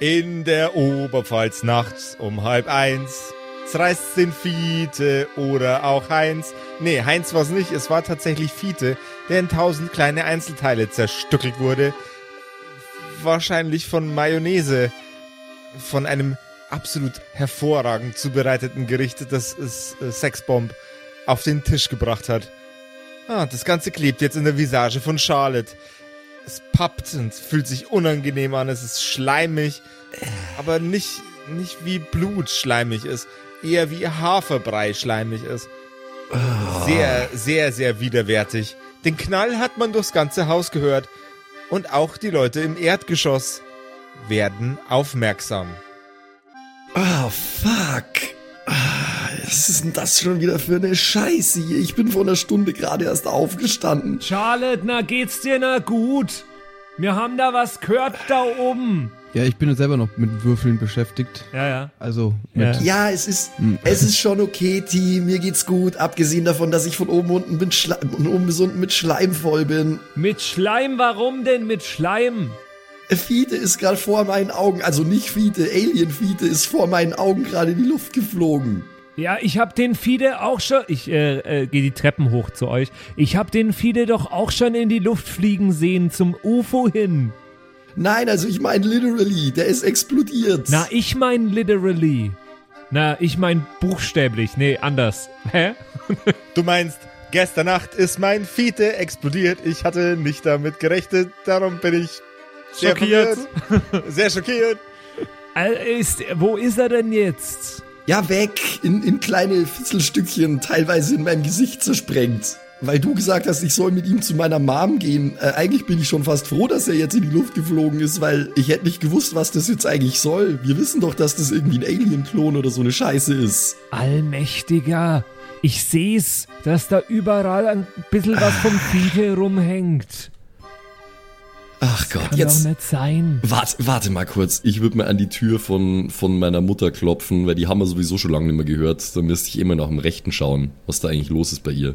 In der Oberpfalz nachts um halb eins zerreißt den Fiete oder auch Heinz. Nee, Heinz war es nicht, es war tatsächlich Fiete, der in tausend kleine Einzelteile zerstückelt wurde. Wahrscheinlich von Mayonnaise. Von einem absolut hervorragend zubereiteten Gericht, das es äh, Sexbomb auf den Tisch gebracht hat. Ah, das Ganze klebt jetzt in der Visage von Charlotte. Es pappt und fühlt sich unangenehm an, es ist schleimig, aber nicht, nicht wie Blut schleimig ist, eher wie Haferbrei schleimig ist. Sehr, sehr, sehr widerwärtig. Den Knall hat man durchs ganze Haus gehört. Und auch die Leute im Erdgeschoss werden aufmerksam. Oh, fuck. Was ist denn das schon wieder für eine Scheiße hier? Ich bin vor einer Stunde gerade erst aufgestanden. Charlotte, na geht's dir na gut? Wir haben da was gehört da oben. Ja, ich bin ja selber noch mit Würfeln beschäftigt. Ja, ja. Also mit. Ja, es ist, es ist schon okay, Team. Mir geht's gut. Abgesehen davon, dass ich von oben unten bin, Schla von oben bis unten mit Schleim voll bin. Mit Schleim, warum denn mit Schleim? Fiete ist gerade vor meinen Augen, also nicht Fiete, Alien Fiete ist vor meinen Augen gerade in die Luft geflogen. Ja, ich hab den Fide auch schon. Ich äh, äh, gehe die Treppen hoch zu euch. Ich hab den Fide doch auch schon in die Luft fliegen sehen zum UFO hin. Nein, also ich meine literally, der ist explodiert. Na, ich mein literally. Na, ich mein buchstäblich. Nee, anders. Hä? Du meinst, gestern Nacht ist mein Fiete explodiert. Ich hatte nicht damit gerechnet, darum bin ich sehr Schockiert. verwirrt. Sehr schockiert. Äh, Ist, wo ist er denn jetzt? Ja, weg, in, in kleine Fitzelstückchen, teilweise in meinem Gesicht zersprengt. Weil du gesagt hast, ich soll mit ihm zu meiner Mom gehen. Äh, eigentlich bin ich schon fast froh, dass er jetzt in die Luft geflogen ist, weil ich hätte nicht gewusst, was das jetzt eigentlich soll. Wir wissen doch, dass das irgendwie ein Alien-Klon oder so eine Scheiße ist. Allmächtiger. Ich seh's, dass da überall ein bisschen was vom Fide rumhängt. Ach Gott, Kann jetzt. doch nicht sein. Warte, warte mal kurz. Ich würde mal an die Tür von, von meiner Mutter klopfen, weil die haben wir sowieso schon lange nicht mehr gehört. Da müsste ich immer nach dem Rechten schauen, was da eigentlich los ist bei ihr.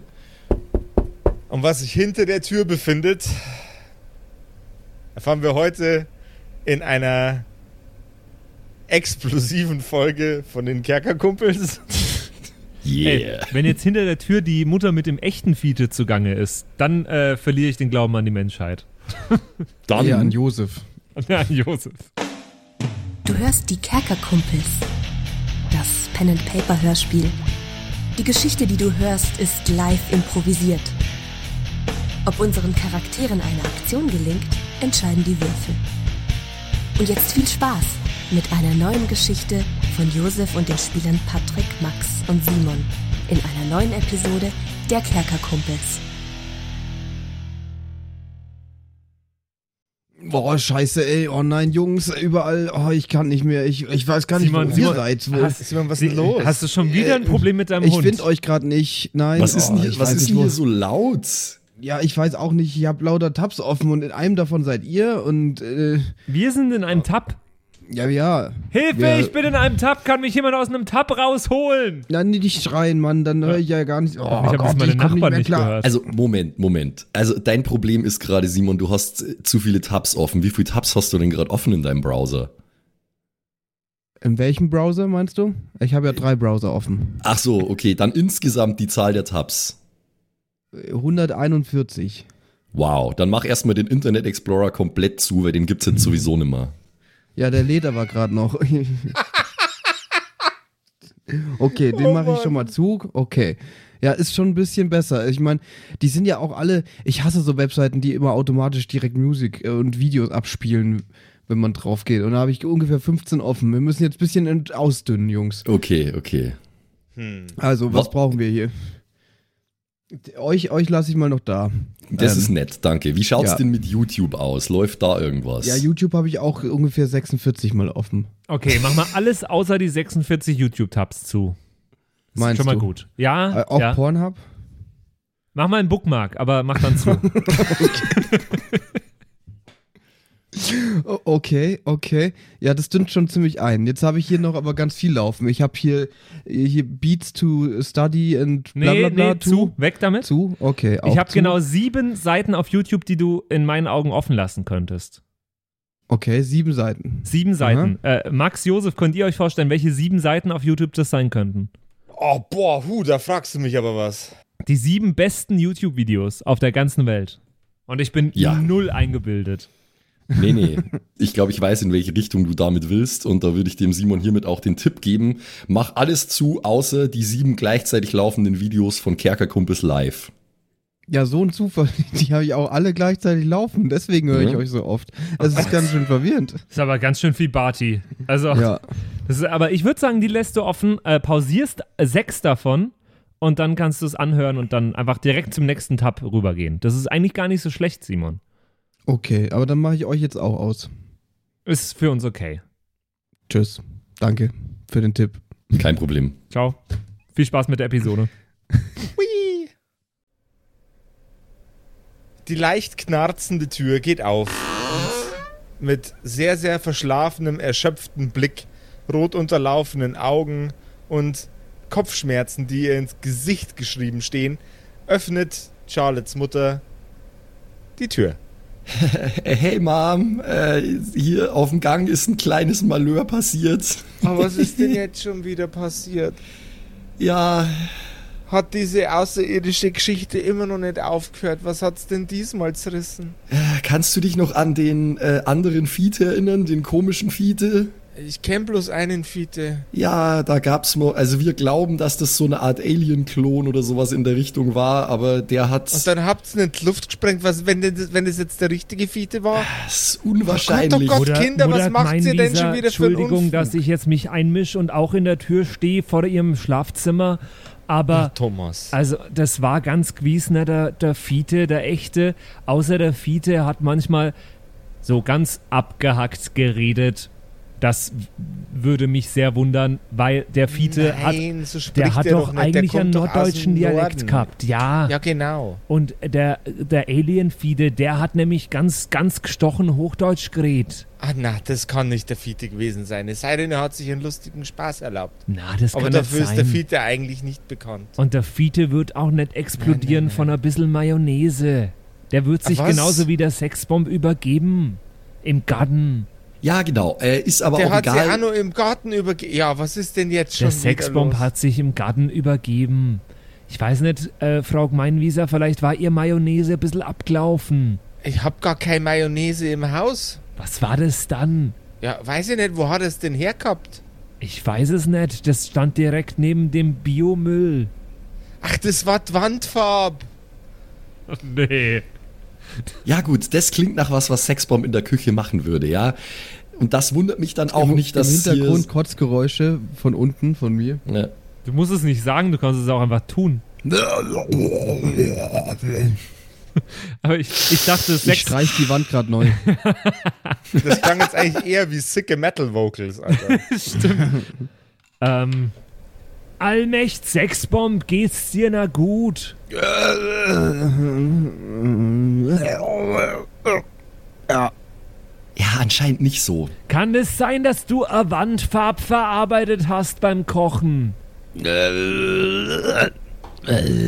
Und was sich hinter der Tür befindet, erfahren wir heute in einer explosiven Folge von den Kerkerkumpels. Ey, wenn jetzt hinter der Tür die Mutter mit dem echten Fiete zugange ist, dann äh, verliere ich den Glauben an die Menschheit. Dann Eher an Josef. Ja, Josef. Du hörst die Kerkerkumpels. Das Pen and Paper Hörspiel. Die Geschichte, die du hörst, ist live improvisiert. Ob unseren Charakteren eine Aktion gelingt, entscheiden die Würfel. Und jetzt viel Spaß mit einer neuen Geschichte von Josef und den Spielern Patrick, Max und Simon in einer neuen Episode der Kerkerkumpels. Boah, scheiße, ey. Oh nein, Jungs, überall. Oh, ich kann nicht mehr. Ich, ich weiß gar nicht, Simon, wo ihr seid. Wo, Hast, Simon, was ist denn los? Hast du schon wieder ein Problem mit deinem ich Hund? finde euch gerade nicht. Nein. was ist oh, denn hier, ich was weiß ist nicht, denn wo- hier so laut? Ja, ich weiß auch nicht. Ich habe lauter Tabs offen und in einem davon seid ihr und äh, Wir sind in einem Tab. Ja, ja. Hilfe, Ja. ich bin in einem Tab. Kann mich jemand aus einem Tab rausholen? Nein, nicht schreien, Mann, dann höre ich ja gar nicht. Oh, ich habe Gott, meine Nachbarn mehr nicht klar. gehört. Also, Moment, Moment. Also, dein Problem ist gerade, Simon, du hast äh, zu viele Tabs offen. Wie viele Tabs hast du denn gerade offen in deinem Browser? In welchem Browser meinst du? Ich habe ja drei Browser offen. Ach so, okay, dann insgesamt die Zahl der Tabs. 141. Wow, dann mach erstmal den Internet Explorer komplett zu, weil den gibt's jetzt sowieso nimmer. Ja, der lädt aber gerade noch. okay, den mache ich schon mal zu. Okay. Ja, ist schon ein bisschen besser. Ich meine, die sind ja auch alle. Ich hasse so Webseiten, die immer automatisch direkt Musik äh, und Videos abspielen, wenn man drauf geht. Und da habe ich ungefähr 15 offen. Wir müssen jetzt ein bisschen ausdünnen, Jungs. Okay, okay. Also, was Was- brauchen wir hier? Euch, euch lasse ich mal noch da. Das Ähm, ist nett, danke. Wie schaut's ja. denn mit YouTube aus? Läuft da irgendwas? Ja, YouTube habe ich auch ungefähr 46 mal offen. Okay, mach mal alles außer die 46 YouTube-Tabs zu. Das Meinst ist schon mal du? gut. Ja, Äh, auch ja. Pornhub? Mach mal einen Bookmark, aber mach dann zu. O- Okay, okay. Ja, das dünnt schon ziemlich ein. Jetzt habe ich hier noch aber ganz viel laufen. Ich habe hier, hier Beats to Study and bla nee, bla bla. nee, zu. Weg damit. Zu? Okay. Ich habe genau sieben Seiten auf YouTube, die du in meinen Augen offen lassen könntest. Okay, sieben Seiten. Sieben Seiten. Äh, Max, Josef, könnt ihr euch vorstellen, welche sieben Seiten auf YouTube das sein könnten? Oh, boah, hu, da fragst du mich aber was. Die sieben besten YouTube-Videos auf der ganzen Welt. Und ich bin Ja. null eingebildet. Nee, nee. Ich glaube, ich weiß, in welche Richtung du damit willst. Und da würde ich dem Simon hiermit auch den Tipp geben. Mach alles zu, außer die sieben gleichzeitig laufenden Videos von Kerkerkumpels live. Ja, so ein Zufall. Die habe ich auch alle gleichzeitig laufen. Deswegen höre ich Mhm. euch so oft. Das ist ganz schön verwirrend. Ist aber ganz schön viel Barty. Also, Ja. das ist, aber ich würde sagen, die lässt du offen, äh, pausierst sechs davon und dann kannst du es anhören und dann einfach direkt zum nächsten Tab rübergehen. Das ist eigentlich gar nicht so schlecht, Simon. Okay, aber dann mache ich euch jetzt auch aus. Ist für uns okay. Tschüss. Danke für den Tipp. Kein Problem. Ciao. Viel Spaß mit der Episode. Hui. Die leicht knarzende Tür geht auf. Und mit sehr, sehr verschlafenem, erschöpftem Blick, rot unterlaufenen Augen und Kopfschmerzen, die ihr ins Gesicht geschrieben stehen, öffnet Charlottes Mutter die Tür. Hey Mom, äh, hier auf dem Gang ist ein kleines Malheur passiert. Aber was ist denn jetzt schon wieder passiert? Ja, Hat diese außerirdische Geschichte immer noch nicht aufgehört? Was hat's denn diesmal zerrissen? äh, kannst du dich noch an den äh, anderen Fiete erinnern, den komischen Fiete? Ich kenn bloß einen Fiete. Ja, da gab's mal, also wir glauben, dass das so eine Art Alien-Klon oder sowas in der Richtung war, aber der hat, Und dann habt's in die Luft gesprengt, was, wenn das, wenn das jetzt der richtige Fiete war? das ist unwahrscheinlich. Oh Gott, Kinder, was macht ihr denn schon wieder für Entschuldigung, dass ich jetzt mich einmische und auch in der Tür stehe vor ihrem Schlafzimmer, aber Thomas. Also, das war ganz gewiss nicht der, der Fiete, der echte. Außer der Fiete hat manchmal so ganz abgehackt geredet. Das würde mich sehr wundern, weil der Fiete hat, Nein, so spricht der hat der doch nicht. eigentlich einen doch norddeutschen Dialekt gehabt. Ja. Ja, genau. Und der, der Alien-Fiete, der hat nämlich ganz, ganz gestochen Hochdeutsch geredet. Ah, na, das kann nicht der Fiete gewesen sein. Es sei denn, er hat sich einen lustigen Spaß erlaubt. Na, das Aber kann dafür nicht ist der sein. Fiete eigentlich nicht bekannt. Und der Fiete wird auch nicht explodieren Nein, nein, von ein bisschen Mayonnaise. Der wird sich was? genauso wie der Sexbomb übergeben. Im Garten. Ja, genau, äh, ist aber der auch hat sich auch egal. nur im Garten übergeben. Ja, was ist denn jetzt schon Der Sexbomb hat sich im Garten übergeben. Ich weiß nicht, äh, Frau Gmeinwieser, vielleicht war ihr Mayonnaise ein bisschen abgelaufen. Ich hab gar keine Mayonnaise im Haus. Was war das dann? Ja, weiß ich nicht, wo hat es denn hergehabt? Ich weiß es nicht. Das stand direkt neben dem Biomüll. Ach, das war die Wandfarbe. Nee. Ja gut, das klingt nach was, was Sexbomb in der Küche machen würde, ja. Und das wundert mich dann auch Im, nicht, dass Im Hintergrund hier, Kotzgeräusche von unten, von mir. ja. Du musst es nicht sagen, du kannst es auch einfach tun. Aber ich, ich dachte, Ich Sex, streich die Wand gerade neu. Das klang jetzt eigentlich eher wie sicke Metal Vocals, Alter. Stimmt. ähm, Allmächt Sexbomb, geht's dir na gut? ja, anscheinend nicht so. Kann es sein, dass du a Wandfarb verarbeitet hast beim Kochen?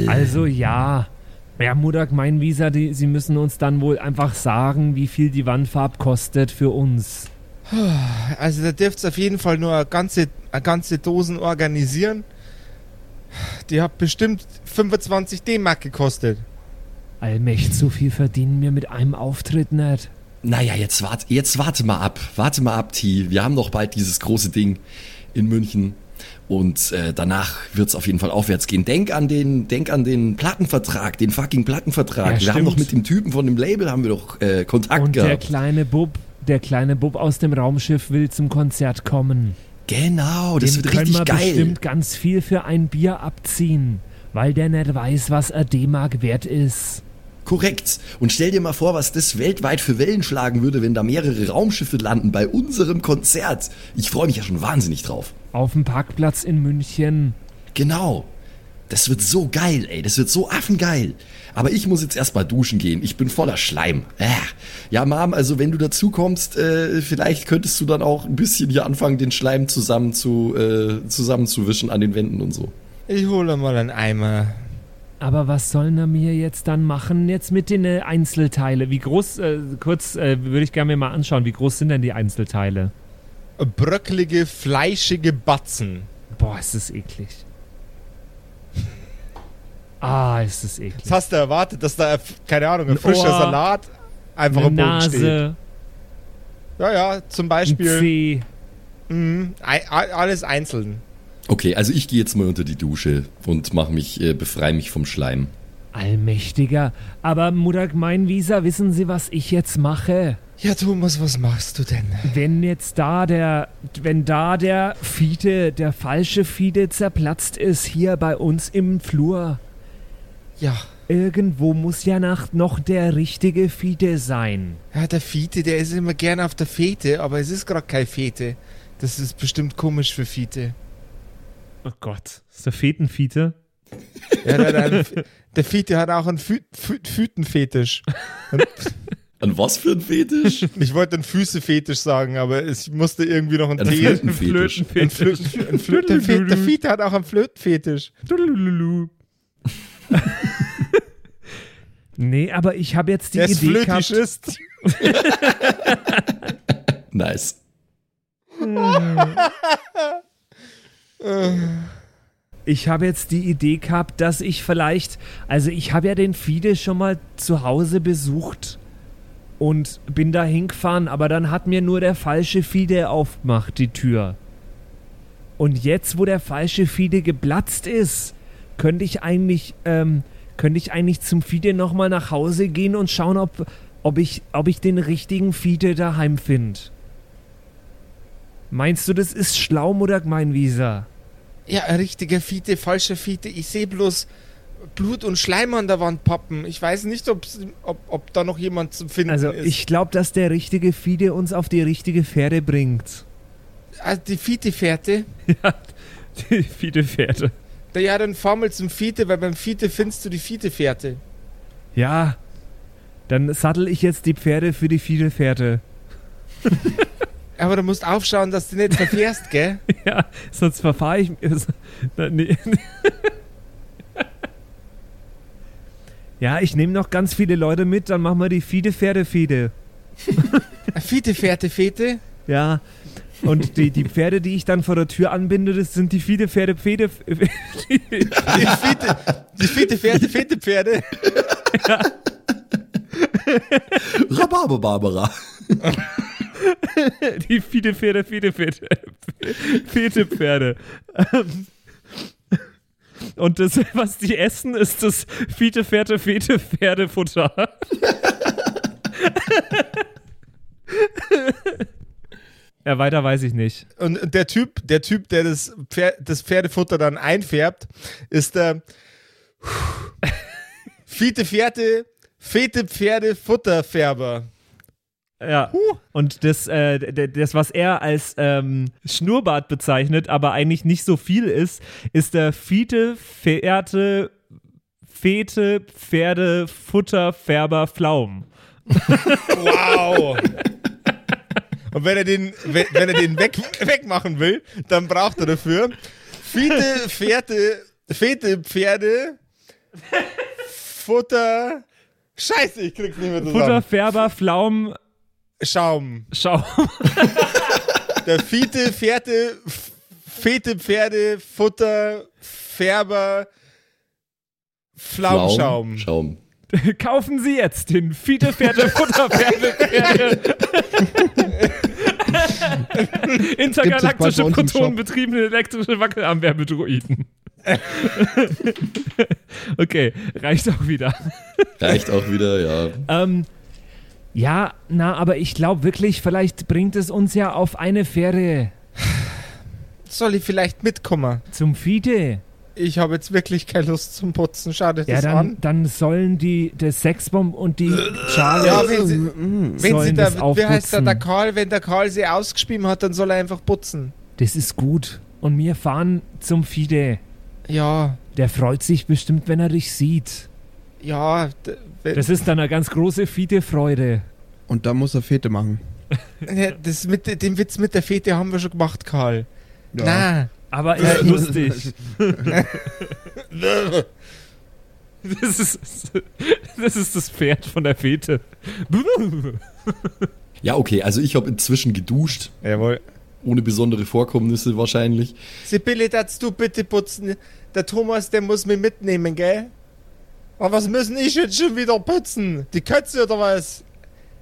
Also ja. Ja, Mutter Gemeinwieser, die, sie müssen uns dann wohl einfach sagen, wie viel die Wandfarb kostet für uns. Also da dürft ihr auf jeden Fall nur eine ganze, eine ganze Dosen organisieren. Die hat bestimmt 25 D-Mark gekostet. Allmächt, so viel verdienen wir mit einem Auftritt nicht. Naja, jetzt warte, jetzt warte mal ab. Warte mal ab, T. Wir haben doch bald dieses große Ding in München. Und äh, danach wird's auf jeden Fall aufwärts gehen. Denk an den, denk an den Plattenvertrag, den fucking Plattenvertrag. Ja, wir haben stimmt. doch mit dem Typen von dem Label haben wir doch äh, Kontakt Und der gehabt. kleine Bub, der kleine Bub aus dem Raumschiff will zum Konzert kommen. Genau, das Dem wird können richtig wir geil. bestimmt ganz viel für ein Bier abziehen, weil der nicht weiß, was ein D-Mark wert ist. Korrekt. Und stell dir mal vor, was das weltweit für Wellen schlagen würde, wenn da mehrere Raumschiffe landen bei unserem Konzert. Ich freue mich ja schon wahnsinnig drauf. Auf dem Parkplatz in München. Genau. Das wird so geil, ey. Das wird so affengeil. Aber ich muss jetzt erstmal duschen gehen. Ich bin voller Schleim. Äh. Ja, Mom, also wenn du dazu kommst, äh, vielleicht könntest du dann auch ein bisschen hier anfangen, den Schleim zusammen zu, äh, zusammenzuwischen an den Wänden und so. Ich hole mal einen Eimer. Aber was sollen wir mir jetzt dann machen jetzt mit den äh, Einzelteile? Wie groß, äh, kurz äh, würde ich gerne mir mal anschauen, wie groß sind denn die Einzelteile? Bröckelige, fleischige Batzen. Boah, ist das eklig. Ah, ist das eklig. Was hast du erwartet, dass da, keine Ahnung, ein Ein frischer Ohr, Salat einfach Eine am Boden steht? Nase, Ja, ja, zum ein Beispiel. Zeh. Mhm, ei- ei- alles einzeln. Okay, also ich gehe jetzt mal unter die Dusche und mach mich, äh, befreie mich vom Schleim. Allmächtiger. Aber Mutter Meinwieser, wissen Sie, was ich jetzt mache? Ja, Thomas, was machst du denn? Wenn jetzt da der, wenn da der Fiete, der falsche Fiete zerplatzt ist, hier bei uns im Flur, Ja, irgendwo muss ja nach noch der richtige Fiete sein. ja, der Fiete, der ist immer gerne auf der Fete, aber es ist gerade kein Fete. Das ist bestimmt komisch für Fiete. Oh Gott. Ist der Fetenfiete? Ja, der, der, der Fiete hat auch einen Fü Fü Fütenfetisch. An was für ein Fetisch? Ich wollte einen Füßefetisch sagen, aber ich musste irgendwie noch einen Ein T. Flötenfetisch. Ein Flöten, ein Flöten, der, Fe der Fiete hat auch einen Flötenfetisch. Nee, aber ich habe jetzt die Der ist Idee gehabt. ist. Nice. Ich habe jetzt die Idee gehabt, dass ich vielleicht, also ich habe ja den Fide schon mal zu Hause besucht und bin da hingefahren, aber dann hat mir nur der falsche Fide aufgemacht, die Tür. Und jetzt, wo der falsche Fide geplatzt ist, könnte ich eigentlich, ähm, könnte ich eigentlich zum Fide nochmal nach Hause gehen und schauen, ob, ob, ich, ob ich den richtigen Fide daheim finde. Meinst du, das ist schlau, Mutter Gemeinwieser? Ja, ein richtiger Fiete, falscher Fiete. Ich sehe bloß Blut und Schleim an der Wand poppen. Ich weiß nicht, ob, ob da noch jemand zu finden Also ist. ich glaube, dass der richtige Fide uns auf die richtige Pferde bringt. Also die Fiete-Fährte. Die Fide-Pferde. Da ja, dann fahr mal zum Fiete, weil beim Fiete findest du die Fiete-Fährte. Ja, dann sattel ich jetzt die Pferde für die Fide-Pferde. Aber du musst aufschauen, dass du nicht verfährst, gell? Ja, sonst verfahre ich... Nee. Ja, ich nehme noch ganz viele Leute mit, dann machen wir die Fide-Pferde-Fide. Eine Fiete-Fährte-Fete? Ja, und die, die Pferde, die ich dann vor der Tür anbinde, das sind die Fide-Pferde-Pferde... Die Fiete, die Fiete-Fährte-Fete-Pferde. Rhabarber Barbara. Die Fiete Pferde, Fiete Pferde. Fete Pferde. Und das, was die essen, ist das Fiete Pferde, Fete Pferdefutter. Ja, weiter weiß ich nicht. Und der Typ, der Typ, der das, Pfer das Pferdefutter dann einfärbt, ist der Fiete Pferde, Fete Pferde Futterfärber. Ja. Und das, äh, das, was er als ähm, Schnurrbart bezeichnet, aber eigentlich nicht so viel ist, ist der Fiete Pferde, Fete Pferde Futter Färber Pflaum. Wow. Und wenn er den, wenn, wenn er den weg, wegmachen will, dann braucht er dafür Fiete Pferde, Fete Pferde, Futter. Scheiße, ich krieg's nicht mehr Futter zusammen. Färber Pflaum Schaum. Schau. Der Fiete Pferde, Fete Pferde, Futter, Färber, Pflaumschaum. Schaum. Kaufen Sie jetzt den Fiete Pferde Futter Pferde Pferde. Intergalaktische protonenbetriebene elektrische Wackelarmwärmedroiden. okay, reicht auch wieder. Reicht auch wieder, ja. Ähm, ja, na, aber ich glaube wirklich, vielleicht bringt es uns ja auf eine Fähre Soll ich vielleicht mitkommen? zum Fiete. Ich habe jetzt wirklich keine Lust zum Putzen. Schau dir Ja, das dann, an. dann sollen die, der Sexbomb und die Charlie Ja, wenn sie, wenn sie sollen da, das wie heißt der, aufputzen. der Karl, wenn der Karl sie ausgespielt hat, dann soll er einfach putzen. Das ist gut. Und wir fahren zum Fide. Ja, Der freut sich bestimmt, wenn er dich sieht. ja, Das ist dann eine ganz große Fide-Freude. Und da muss er Fete machen. Ja, das mit, den Witz mit der Fete haben wir schon gemacht, Karl. Ja. Na. Aber ist lustig. Das ist, das ist das Pferd von der Fete. Ja, okay, also ich habe inzwischen geduscht, Jawohl. ohne besondere Vorkommnisse wahrscheinlich. Sibylle, darfst du bitte putzen? Der Thomas, der muss mich mitnehmen, gell? Aber was müssen ich jetzt schon wieder putzen? Die Kötze oder was?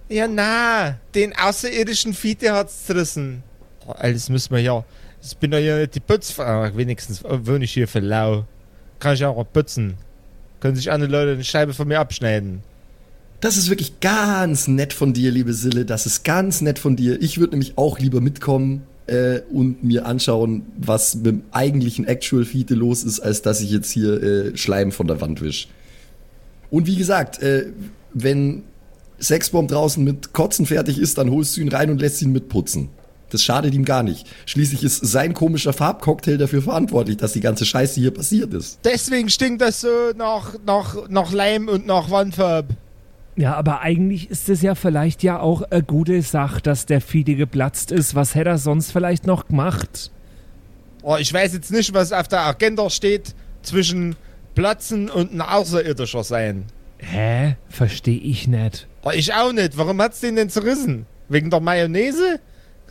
Ja, na, den außerirdischen Fiete hat's zerrissen. Oh, alles müssen wir ja. Ich bin doch ja nicht die Putzfrau. Wenigstens wohne ich hier für lau. Kann ich auch putzen. Können sich andere Leute eine Scheibe von mir abschneiden. Das ist wirklich ganz nett von dir, liebe Sille. Das ist ganz nett von dir. Ich würde nämlich auch lieber mitkommen äh, und mir anschauen, was mit dem eigentlichen Actual Fiete los ist, als dass ich jetzt hier äh, Schleim von der Wand wisch. Und wie gesagt, äh, wenn Sexbomb draußen mit Kotzen fertig ist, dann holst du ihn rein und lässt ihn mitputzen. Das schadet ihm gar nicht. Schließlich ist sein komischer Farbcocktail dafür verantwortlich, dass die ganze Scheiße hier passiert ist. Deswegen stinkt das so nach, nach, nach Leim und nach Wandfarb. Ja, aber eigentlich ist es ja vielleicht ja auch eine gute Sache, dass der Fiete geplatzt ist. Was hätte er sonst vielleicht noch gemacht? Oh, ich weiß jetzt nicht, was auf der Agenda steht zwischen Platzen und ein Außerirdischer sein. Hä? Verstehe ich nicht. Oh, ich auch nicht. Warum hat's den denn zerrissen? Wegen der Mayonnaise?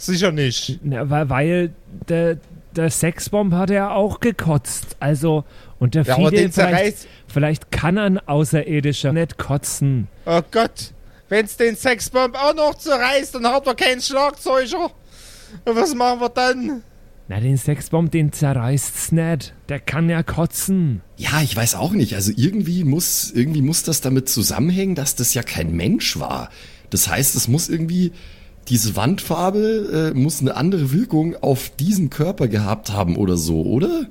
Sicher nicht. Na, weil, weil der, der Sexbomb hat ja auch gekotzt. Also, und der Ja, den vielleicht, zerreißt. vielleicht kann ein Außerirdischer nicht kotzen. Oh Gott. Wenn's den Sexbomb auch noch zerreißt, dann hat er keinen Schlagzeuger. Und was machen wir dann? Na, den Sexbomb, den zerreißt's nicht. Der kann ja kotzen. Ja, ich weiß auch nicht. Also irgendwie muss, irgendwie muss das damit zusammenhängen, dass das ja kein Mensch war. Das heißt, es muss irgendwie, diese Wandfarbe äh, muss eine andere Wirkung auf diesen Körper gehabt haben oder so, oder?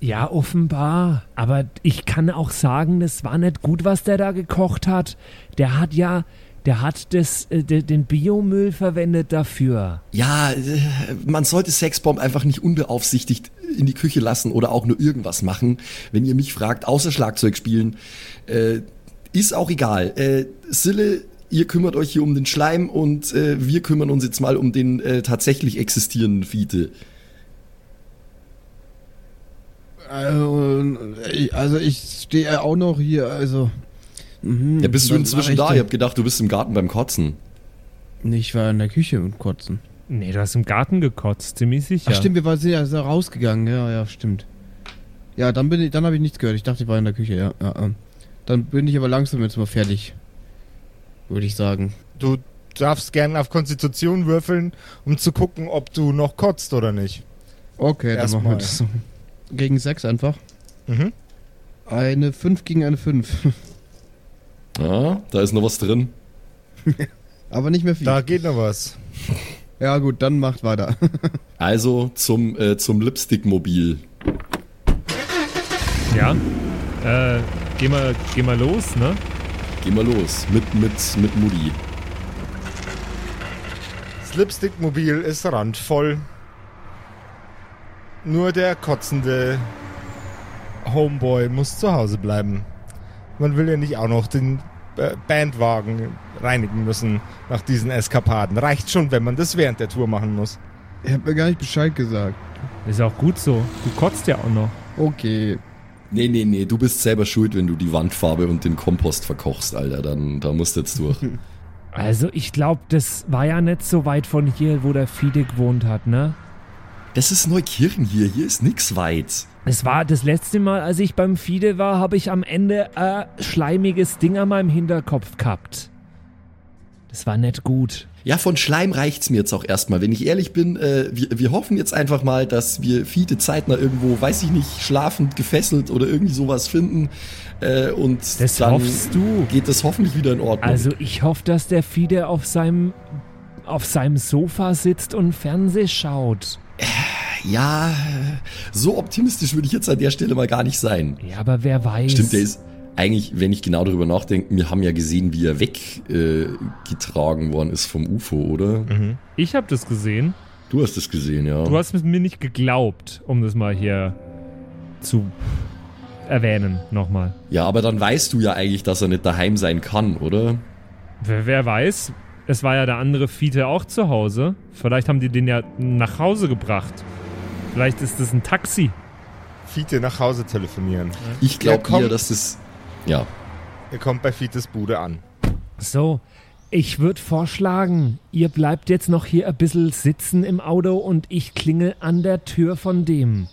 Ja, offenbar. Aber ich kann auch sagen, das war nicht gut, was der da gekocht hat. Der hat ja, der hat das, äh, de- den Biomüll verwendet dafür. Ja, äh, man sollte Sexbomb einfach nicht unbeaufsichtigt in die Küche lassen oder auch nur irgendwas machen. Wenn ihr mich fragt, außer Schlagzeug spielen, äh, ist auch egal. Äh, Sille, ihr kümmert euch hier um den Schleim und äh, wir kümmern uns jetzt mal um den äh, tatsächlich existierenden Fiete. Also, ich- also ich stehe auch noch hier, also. mhm, Ja, bist du inzwischen da? ich Ich hab gedacht, du bist im Garten beim Kotzen. denn? Ich war in der Küche und kotzen. Nee, du hast im Garten gekotzt, ziemlich sicher. Ach stimmt, wir waren ja so rausgegangen, ja, ja, stimmt. Ja, dann bin ich, dann habe ich nichts gehört. Ich dachte, ich war in der Küche, ja. ja. Dann bin ich aber langsam jetzt mal fertig. Würde ich sagen. Du darfst gerne auf Konstitution würfeln, um zu gucken, ob du noch kotzt oder nicht. Okay, dann Erstmal. machen wir das so. Gegen sechs einfach. Mhm. Eine 5 gegen eine 5. Ja, da ist noch was drin. aber nicht mehr viel. Da geht noch was. Ja gut, dann macht weiter. Also zum, äh, zum Lipstick-Mobil. Ja. Äh, geh mal, geh mal los, ne? Geh mal los. Mit, mit, mit Mutti. Das Lipstick-Mobil ist randvoll. Nur der kotzende Homeboy muss zu Hause bleiben. Man will ja nicht auch noch den äh, Bandwagen reinigen müssen nach diesen Eskapaden. Reicht schon, wenn man das während der Tour machen muss. Ihr habt mir gar nicht Bescheid gesagt. Ist auch gut so. Du kotzt ja auch noch. Okay. Nee, nee, nee, du bist selber schuld, wenn du die Wandfarbe und den Kompost verkochst, Alter. Dann, da musst du jetzt durch. Also ich glaube, das war ja nicht so weit von hier, wo der Fiede gewohnt hat, ne? Das ist Neukirchen hier. Hier ist nix weit. Es war das letzte Mal, als ich beim Fiede war, habe ich am Ende ein schleimiges Ding an meinem Hinterkopf gehabt. Das war nicht gut. Ja, von Schleim reicht's mir jetzt auch erstmal. Wenn ich ehrlich bin, äh, wir, wir hoffen jetzt einfach mal, dass wir Fiete zeitnah irgendwo, weiß ich nicht, schlafend gefesselt oder irgendwie sowas finden. Äh, und Das dann hoffst du. geht das hoffentlich wieder in Ordnung. Also ich hoffe, dass der Fiede auf seinem auf seinem Sofa sitzt und Fernseh schaut. ja, äh, so optimistisch würde ich jetzt an der Stelle mal gar nicht sein. Ja, aber wer weiß. Stimmt, der ist eigentlich, wenn ich genau darüber nachdenke, wir haben ja gesehen, wie er weggetragen äh, worden ist vom UFO, oder? Ich habe das gesehen. Du hast es gesehen, ja. Du hast mir nicht geglaubt, um das mal hier zu erwähnen nochmal. ja, aber dann weißt du ja eigentlich, dass er nicht daheim sein kann, oder? Wer, wer weiß, es war ja der andere Fiete auch zu Hause. Vielleicht haben die den ja nach Hause gebracht. Vielleicht ist das ein Taxi. Fiete nach Hause telefonieren. Ich glaube kommt- eher, dass das Ja. Ihr kommt bei Fites Bude an. So, ich würde vorschlagen, ihr bleibt jetzt noch hier ein bisschen sitzen im Auto und ich klingel an der Tür von dem.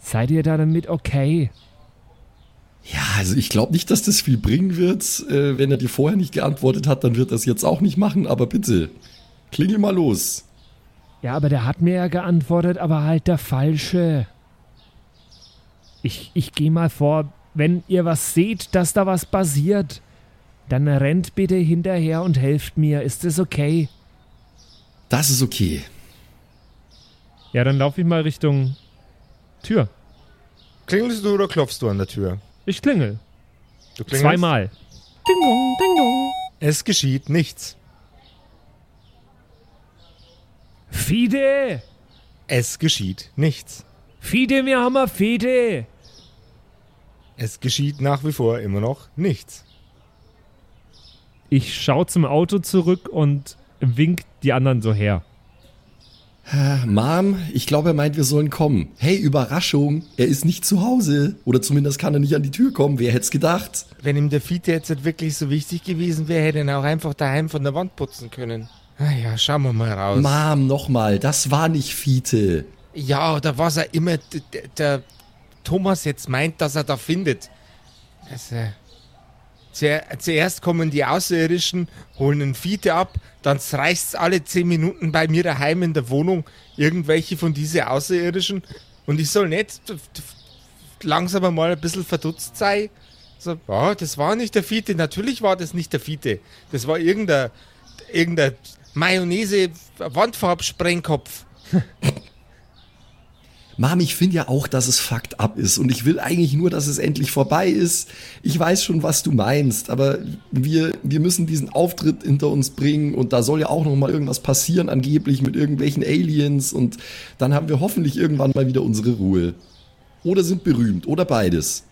Seid ihr da damit okay? Ja, also ich glaube nicht, dass das viel bringen wird. Äh, wenn er dir vorher nicht geantwortet hat, dann wird er es jetzt auch nicht machen. Aber bitte, klingel mal los. Ja, aber der hat mir ja geantwortet, aber halt der falsche. Ich, ich gehe mal vor, wenn ihr was seht, dass da was passiert, dann rennt bitte hinterher und helft mir. Ist das okay? Das ist okay. Ja, dann laufe ich mal Richtung Tür. Klingelst du oder klopfst du an der Tür? Ich klingel. Du klingelst? Zweimal. Ding dong, ding dong. Es geschieht nichts. Fide! Es geschieht nichts. Fide, wir haben Fide! Es geschieht nach wie vor immer noch nichts. Ich schaue zum Auto zurück und wink die anderen so her. Mom, ich glaube, er meint, wir sollen kommen. Hey, Überraschung, er ist nicht zu Hause. Oder zumindest kann er nicht an die Tür kommen. Wer hätte es gedacht? Wenn ihm der Fiete jetzt nicht wirklich so wichtig gewesen wäre, hätte er auch einfach daheim von der Wand putzen können. Ah ja, schauen wir mal raus. Mom, nochmal, das war nicht Fiete. ja, oder was er immer d- d- der Thomas jetzt meint, dass er da findet. Also, zuer- zuerst kommen die Außerirdischen, holen einen Fiete ab, dann reicht's alle zehn Minuten bei mir daheim in der Wohnung irgendwelche von diese Außerirdischen und ich soll nicht langsam mal ein bisschen verdutzt sein. So, ja, das war nicht der Fiete, natürlich war das nicht der Fiete. Das war irgendein, irgendein Mayonnaise-Wandfarbsprengkopf. Mom, ich finde ja auch, dass es fucked up ist und ich will eigentlich nur, dass es endlich vorbei ist. Ich weiß schon, was du meinst, aber wir, wir müssen diesen Auftritt hinter uns bringen und da soll ja auch noch mal irgendwas passieren, angeblich mit irgendwelchen Aliens und dann haben wir hoffentlich irgendwann mal wieder unsere Ruhe. Oder sind berühmt oder beides.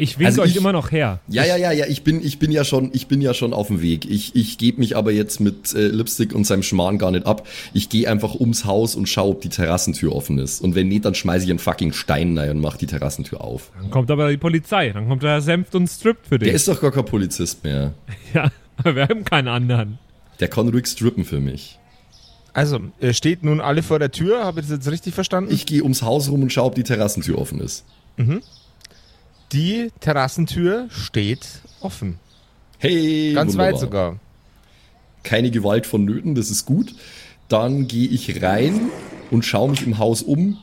Ich wink Also euch ich- immer noch her. Ja, ja, ja, ja, ich bin, ich bin ja schon, ich bin ja schon auf dem Weg. Ich, ich gebe mich aber jetzt mit äh, Lipstick und seinem Schmarrn gar nicht ab. Ich gehe einfach ums Haus und schaue, ob die Terrassentür offen ist. Und wenn nicht, dann schmeiße ich einen fucking Stein rein und mach die Terrassentür auf. Dann kommt aber die Polizei. Dann kommt der Senft und strippt für Der dich. ist doch gar kein Polizist mehr. Ja, aber wir haben keinen anderen. Der kann ruhig strippen für mich. Also, steht nun alle vor der Tür, habe ich das jetzt richtig verstanden? Ich gehe ums Haus rum und schaue, ob die Terrassentür offen ist. Die Terrassentür steht offen. Hey, Ganz wunderbar. weit sogar. Keine Gewalt vonnöten, das ist gut. Dann gehe ich rein und schaue mich im Haus um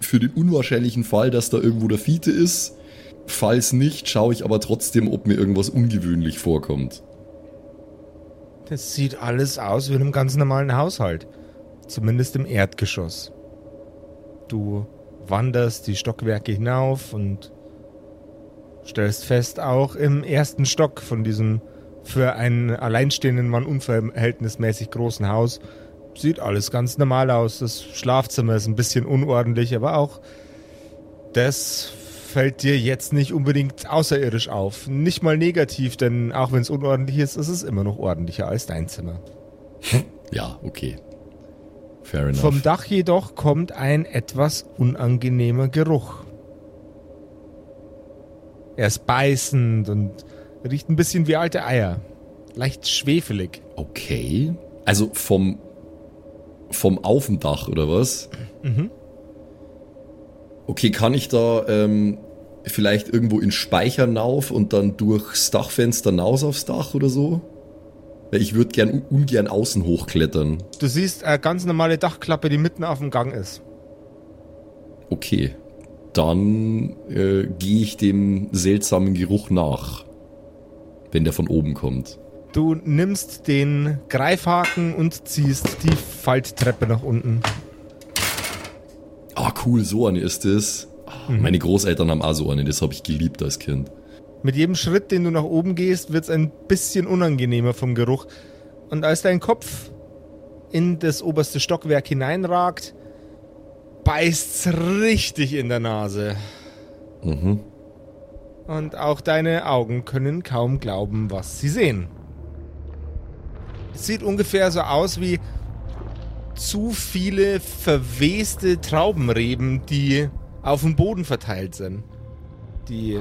für den unwahrscheinlichen Fall, dass da irgendwo der Fiete ist. Falls nicht, schaue ich aber trotzdem, ob mir irgendwas ungewöhnlich vorkommt. Das sieht alles aus wie in einem ganz normalen Haushalt. Zumindest im Erdgeschoss. Du wanderst die Stockwerke hinauf und stellst fest, auch im ersten Stock von diesem für einen alleinstehenden Mann unverhältnismäßig großen Haus sieht alles ganz normal aus. Das Schlafzimmer ist ein bisschen unordentlich, aber auch das fällt dir jetzt nicht unbedingt außerirdisch auf. Nicht mal negativ, denn auch wenn es unordentlich ist, ist es immer noch ordentlicher als dein Zimmer. Ja, okay. Fair enough. Vom Dach jedoch kommt ein etwas unangenehmer Geruch. Er ist beißend und riecht ein bisschen wie alte Eier. Leicht schwefelig. okay. Also vom, vom Aufendach oder was? Mhm. Okay, kann ich da ähm, vielleicht irgendwo in Speicher nauf und dann durchs Dachfenster hinaus aufs Dach oder so? Weil ich würde gern ungern außen hochklettern. Du siehst eine ganz normale Dachklappe, die mitten auf dem Gang ist. Okay. Dann äh, gehe ich dem seltsamen Geruch nach. Wenn der von oben kommt. Du nimmst den Greifhaken und ziehst die Falttreppe nach unten. Ah, cool, so eine ist es. Ah, Meine Großeltern haben auch so eine, das habe ich geliebt als Kind. Mit jedem Schritt, den du nach oben gehst, wird es ein bisschen unangenehmer vom Geruch. Und als dein Kopf in das oberste Stockwerk hineinragt, beißt's richtig in der Nase. Mhm. Und auch deine Augen können kaum glauben, was sie sehen. Es sieht ungefähr so aus wie zu viele verweste Traubenreben, die auf dem Boden verteilt sind. Die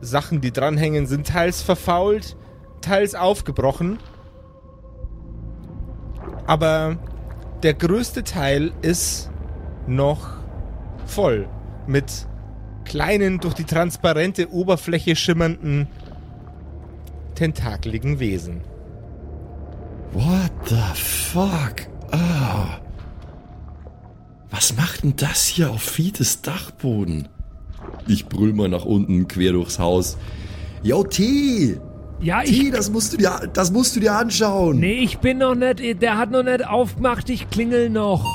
Sachen, die dranhängen, sind teils verfault, teils aufgebrochen. Aber der größte Teil ist noch voll mit kleinen, durch die transparente Oberfläche schimmernden, tentakeligen Wesen. What the fuck? Ah. Was macht denn das hier auf Fietes Dachboden? Ich brüll mal nach unten, quer durchs Haus. Yo, T! Ja, T, ich. das musst du dir, das musst du dir anschauen. Nee, ich bin noch nicht. Der hat noch nicht aufgemacht. Ich klingel noch.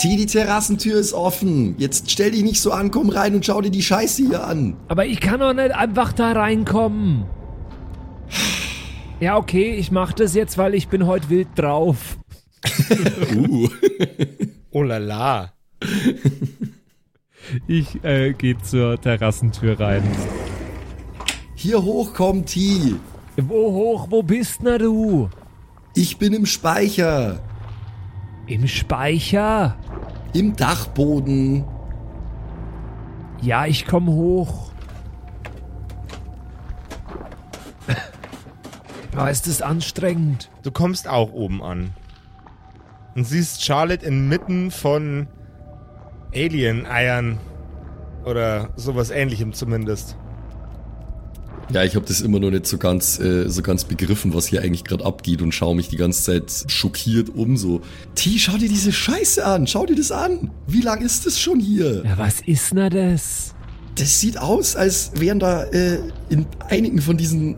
T, die Terrassentür ist offen. Jetzt stell dich nicht so an, komm rein und schau dir die Scheiße hier an. Aber ich kann doch nicht einfach da reinkommen. Ja, okay, ich mach das jetzt, weil ich bin heute wild drauf. Uh. Oh la la. Ich äh, gehe zur Terrassentür rein. Hier hoch kommt T. Wo hoch, wo bist na du? Ich bin im Speicher. Im Speicher? Im Dachboden. Ja, ich komm hoch. Aber ist das anstrengend? Du kommst auch oben an. Und siehst Charlotte inmitten von Alien-Eiern. Oder sowas ähnlichem zumindest. Ja, ich habe das immer noch nicht so ganz, äh, so ganz begriffen, was hier eigentlich gerade abgeht und schaue mich die ganze Zeit schockiert um. So, T, schau dir diese Scheiße an, schau dir das an. Wie lang ist das schon hier? Ja, was ist na das? Das sieht aus, als wären da äh, in einigen von diesen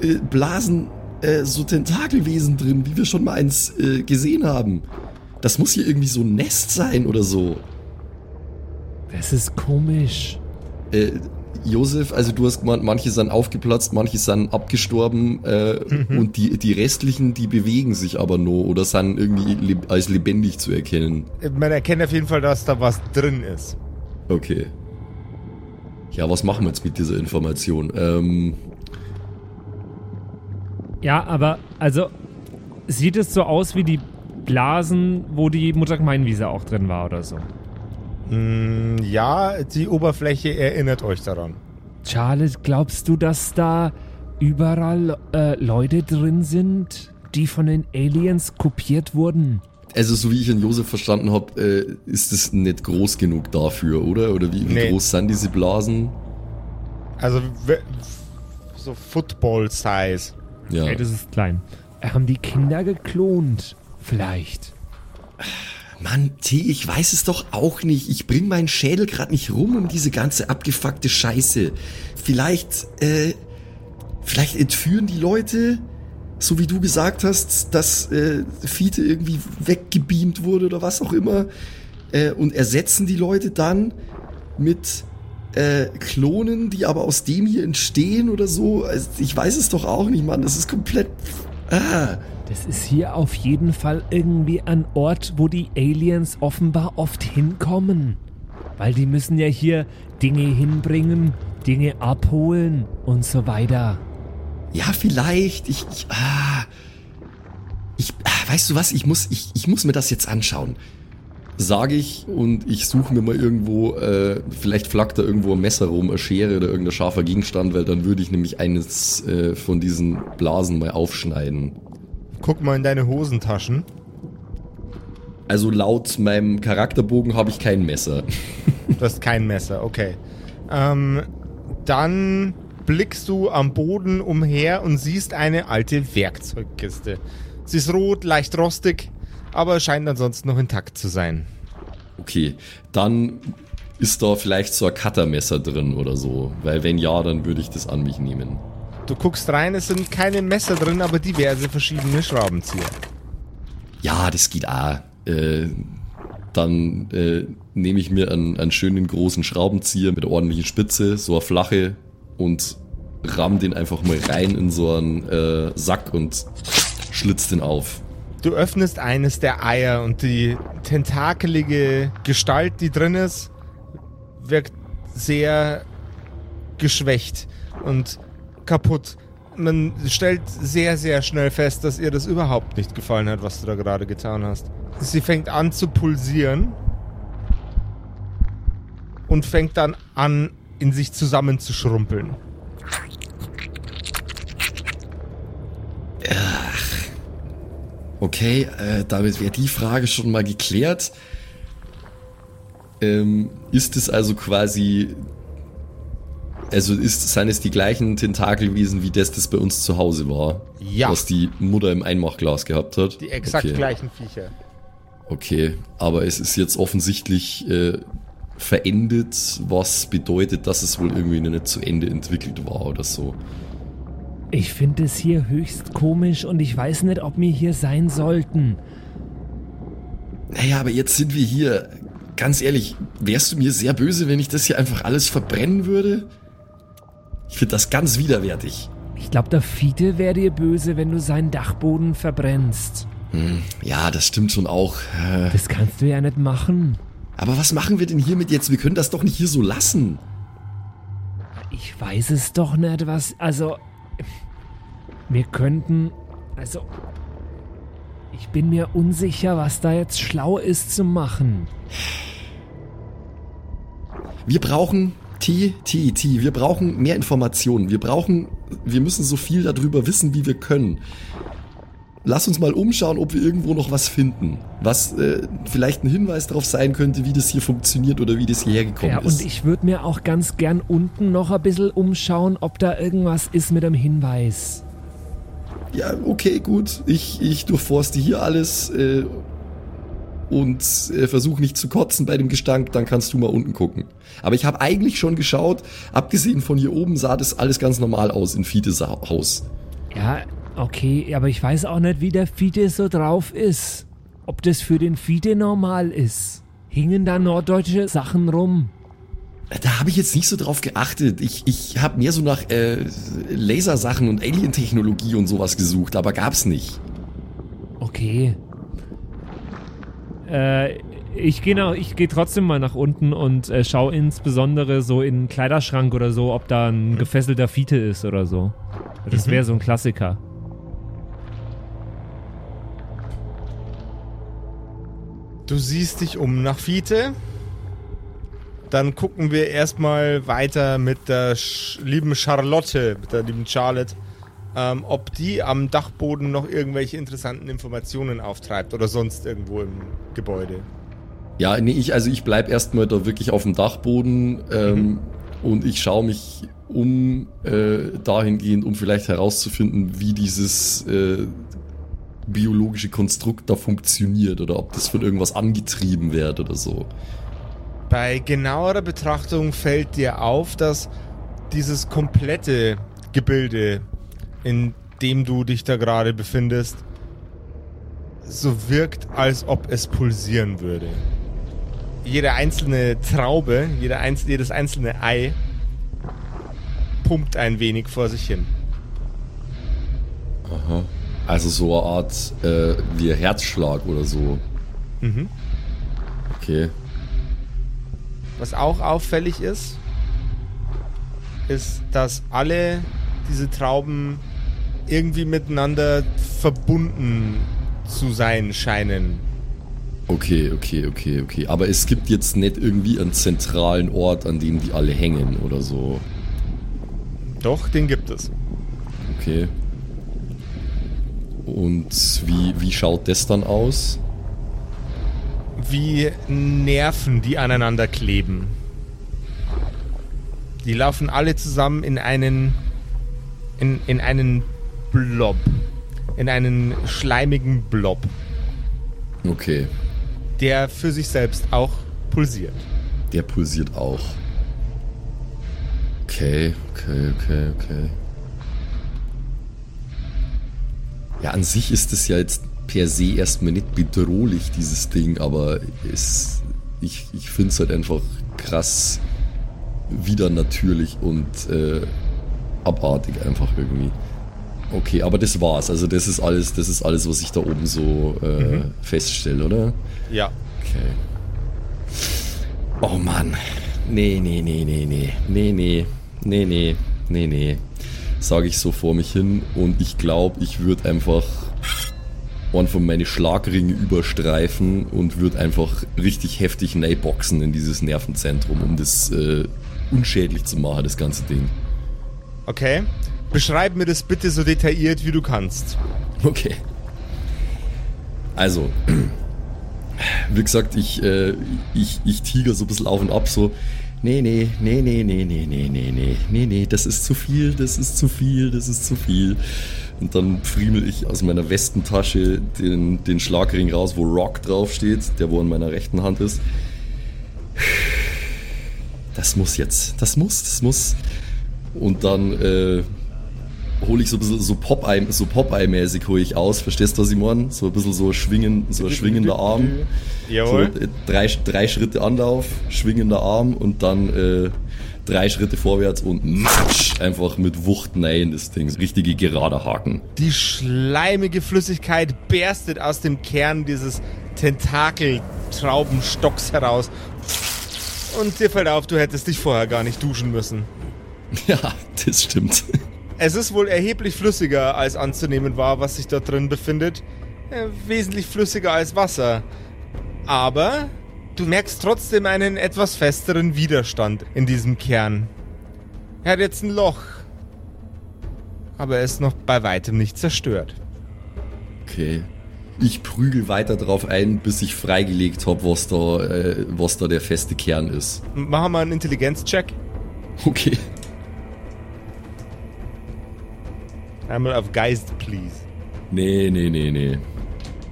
äh, Blasen äh, so Tentakelwesen drin, wie wir schon mal eins äh, gesehen haben. Das muss hier irgendwie so ein Nest sein oder so. Das ist komisch. Äh, Josef, also du hast gemeint, manche sind aufgeplatzt, manche sind abgestorben äh, und die, die restlichen, die bewegen sich aber nur oder sind irgendwie leb als lebendig zu erkennen. Man erkennt auf jeden Fall, dass da was drin ist. Okay. Ja, was machen wir jetzt mit dieser Information? Ähm, Ja, aber also sieht es so aus wie die Blasen, wo die Muttergemeinwiese auch drin war oder so. Mm, ja, die Oberfläche erinnert euch daran. Charlotte, glaubst du, dass da überall äh, Leute drin sind, die von den Aliens kopiert wurden? also so wie ich an Josef verstanden habe, äh, ist es nicht groß genug dafür, oder? Oder wie, wie Nee. groß sind diese Blasen? Also w- so Football-Size. Ja. Ey, das ist klein. Haben die Kinder geklont? Vielleicht. Mann, T, ich weiß es doch auch nicht. Ich bring meinen Schädel gerade nicht rum um diese ganze abgefuckte Scheiße. Vielleicht, äh, vielleicht entführen die Leute, so wie du gesagt hast, dass äh, Fiete irgendwie weggebeamt wurde oder was auch immer, äh, und ersetzen die Leute dann mit äh, Klonen, die aber aus dem hier entstehen oder so. Also, ich weiß es doch auch nicht, Mann. Das ist komplett. Ah. Das ist hier auf jeden Fall irgendwie ein Ort, wo die Aliens offenbar oft hinkommen. Weil die müssen ja hier Dinge hinbringen, Dinge abholen und so weiter. Ja, vielleicht. Ich, ich, ah, ich, ah, weißt du was? Ich muss, ich, ich muss mir das jetzt anschauen. Sage ich und ich suche mir mal irgendwo, äh, vielleicht flackt da irgendwo ein Messer rum, eine Schere oder irgendein scharfer Gegenstand, weil dann würde ich nämlich eines äh, von diesen Blasen mal aufschneiden. Guck mal in deine Hosentaschen. Also laut meinem Charakterbogen habe ich kein Messer. Du hast kein Messer, okay. Ähm, dann blickst du am Boden umher und siehst eine alte Werkzeugkiste. Sie ist rot, leicht rostig, aber scheint ansonsten noch intakt zu sein. Okay, dann ist da vielleicht so ein Cuttermesser drin oder so, weil wenn ja, dann würde ich das an mich nehmen. Du guckst rein, es sind keine Messer drin, aber diverse verschiedene Schraubenzieher. Ja, das geht auch. Äh, dann äh, nehme ich mir einen, einen schönen großen Schraubenzieher mit ordentlichen Spitze, so eine flache und ramm den einfach mal rein in so einen äh, Sack und schlitz den auf. Du öffnest eines der Eier und die tentakelige Gestalt, die drin ist, wirkt sehr geschwächt und kaputt. Man stellt sehr, sehr schnell fest, dass ihr das überhaupt nicht gefallen hat, was du da gerade getan hast. Sie fängt an zu pulsieren und fängt dann an, in sich zusammenzuschrumpeln. Okay, äh, damit wäre die Frage schon mal geklärt. Ähm, ist es also quasi also ist, seien es die gleichen Tentakelwesen wie das, das bei uns zu Hause war? Ja. Was die Mutter im Einmachglas gehabt hat? Die exakt okay. gleichen Viecher. Okay, aber es ist jetzt offensichtlich äh, verendet, was bedeutet, dass es wohl irgendwie noch nicht zu Ende entwickelt war oder so. Ich finde es hier höchst komisch und ich weiß nicht, ob wir hier sein sollten. Naja, aber jetzt sind wir hier. Ganz ehrlich, wärst du mir sehr böse, wenn ich das hier einfach alles verbrennen würde? Ich finde das ganz widerwärtig. Ich glaube, der Fiete wäre dir böse, wenn du seinen Dachboden verbrennst. Hm, ja, das stimmt schon auch. Äh, Das kannst du ja nicht machen. Aber was machen wir denn hiermit jetzt? Wir können das doch nicht hier so lassen. Ich weiß es doch nicht, was. Also. Wir könnten. Also. Ich bin mir unsicher, was da jetzt schlau ist zu machen. Wir brauchen T, T, T. Wir brauchen mehr Informationen. Wir brauchen, wir müssen so viel darüber wissen, wie wir können. Lass uns mal umschauen, ob wir irgendwo noch was finden. Was äh, vielleicht ein Hinweis darauf sein könnte, wie das hier funktioniert oder wie das hierher gekommen Ja, ist. und ich würde mir auch ganz gern unten noch ein bisschen umschauen, ob da irgendwas ist mit einem Hinweis. Ja, okay, gut. Ich, ich durchforste hier alles äh, und äh, versuche nicht zu kotzen bei dem Gestank, dann kannst du mal unten gucken. Aber ich habe eigentlich schon geschaut, abgesehen von hier oben sah das alles ganz normal aus in Fides Haus. Ja, okay, aber ich weiß auch nicht, wie der Fiete so drauf ist. Ob das für den Fiete normal ist. Hingen da norddeutsche Sachen rum? Da habe ich jetzt nicht so drauf geachtet. Ich, ich habe mehr so nach äh, Lasersachen und Alien-Technologie und sowas gesucht, aber gab's nicht. Okay. Äh, ich gehe geh trotzdem mal nach unten und äh, schau insbesondere so in den Kleiderschrank oder so, ob da ein gefesselter Fiete ist oder so. Das wäre so ein Klassiker. Du siehst dich um nach Fiete. Dann gucken wir erstmal weiter mit der Sch lieben Charlotte, mit der lieben Charlotte, ähm, ob die am Dachboden noch irgendwelche interessanten Informationen auftreibt oder sonst irgendwo im Gebäude. Ja, nee, ich, also ich bleib erstmal da wirklich auf dem Dachboden ähm, und ich schaue mich um äh, dahingehend, um vielleicht herauszufinden, wie dieses äh, biologische Konstrukt da funktioniert oder ob das von irgendwas angetrieben wird oder so. Bei genauerer Betrachtung fällt dir auf, dass dieses komplette Gebilde, in dem du dich da gerade befindest, so wirkt, als ob es pulsieren würde. Jede einzelne Traube, jeder einz jedes einzelne Ei pumpt ein wenig vor sich hin. Aha. Also so eine Art äh, wie ein Herzschlag oder so. Mhm. Okay. Was auch auffällig ist, ist, dass alle diese Trauben irgendwie miteinander verbunden zu sein scheinen. Okay, okay, okay, okay. Aber es gibt jetzt nicht irgendwie einen zentralen Ort, an dem die alle hängen oder so. Doch, den gibt es. Okay. Und wie, wie schaut das dann aus? Wie Nerven, die aneinander kleben. Die laufen alle zusammen in einen in, in einen Blob. In einen schleimigen Blob, Okay. der für sich selbst auch pulsiert. Der pulsiert auch. Okay, okay, okay, okay. Ja, an sich ist es ja jetzt per se erstmal nicht bedrohlich, dieses Ding, aber es, ich, ich finde es halt einfach krass wieder natürlich und äh, abartig einfach irgendwie. Okay, aber das war's. Also das ist alles, das ist alles, was ich da oben so äh, Mhm. feststelle, oder? Ja. Okay. Oh Mann. Nee, nee, nee, nee, nee. Nee, nee. Nee, nee. Nee, nee. Sage ich so vor mich hin und ich glaube, ich würde einfach einen von meine Schlagringe überstreifen und würde einfach richtig heftig boxen in dieses Nervenzentrum, um das äh, unschädlich zu machen, das ganze Ding. Okay. Beschreib mir das bitte so detailliert, wie du kannst. Okay. Also, wie gesagt, ich, äh, ich, ich tiger so ein bisschen auf und ab, so, nee, nee, nee, nee, nee, nee, nee, nee, nee, nee, nee, das ist zu viel, das ist zu viel, das ist zu viel. Und dann friemel ich aus meiner Westentasche den, den Schlagring raus, wo Rock draufsteht, der wo in meiner rechten Hand ist. Das muss jetzt, das muss, das muss. Und dann äh, hole ich so ein bisschen so Popeye, so Popeye-mäßig hole ich aus, verstehst du, was ich meine? So ein bisschen so schwingen, so ein schwingender Arm. Jawohl. So, äh, drei, drei Schritte Anlauf, schwingender Arm und dann äh, drei Schritte vorwärts und matsch, einfach mit Wucht nein das Ding. Richtige gerade Haken. Die schleimige Flüssigkeit berstet aus dem Kern dieses Tentakeltraubenstocks heraus. Und dir fällt auf, du hättest dich vorher gar nicht duschen müssen. Ja, das stimmt. Es ist wohl erheblich flüssiger als anzunehmen war, was sich dort drin befindet. Äh, wesentlich flüssiger als Wasser. Aber du merkst trotzdem einen etwas festeren Widerstand in diesem Kern. Er hat jetzt ein Loch. Aber er ist noch bei weitem nicht zerstört. Okay. Ich prügel weiter drauf ein, bis ich freigelegt habe, was da, äh, was da der feste Kern ist. Machen wir einen Intelligenzcheck. Okay. Einmal auf Geist, please. Nee, nee, nee, nee.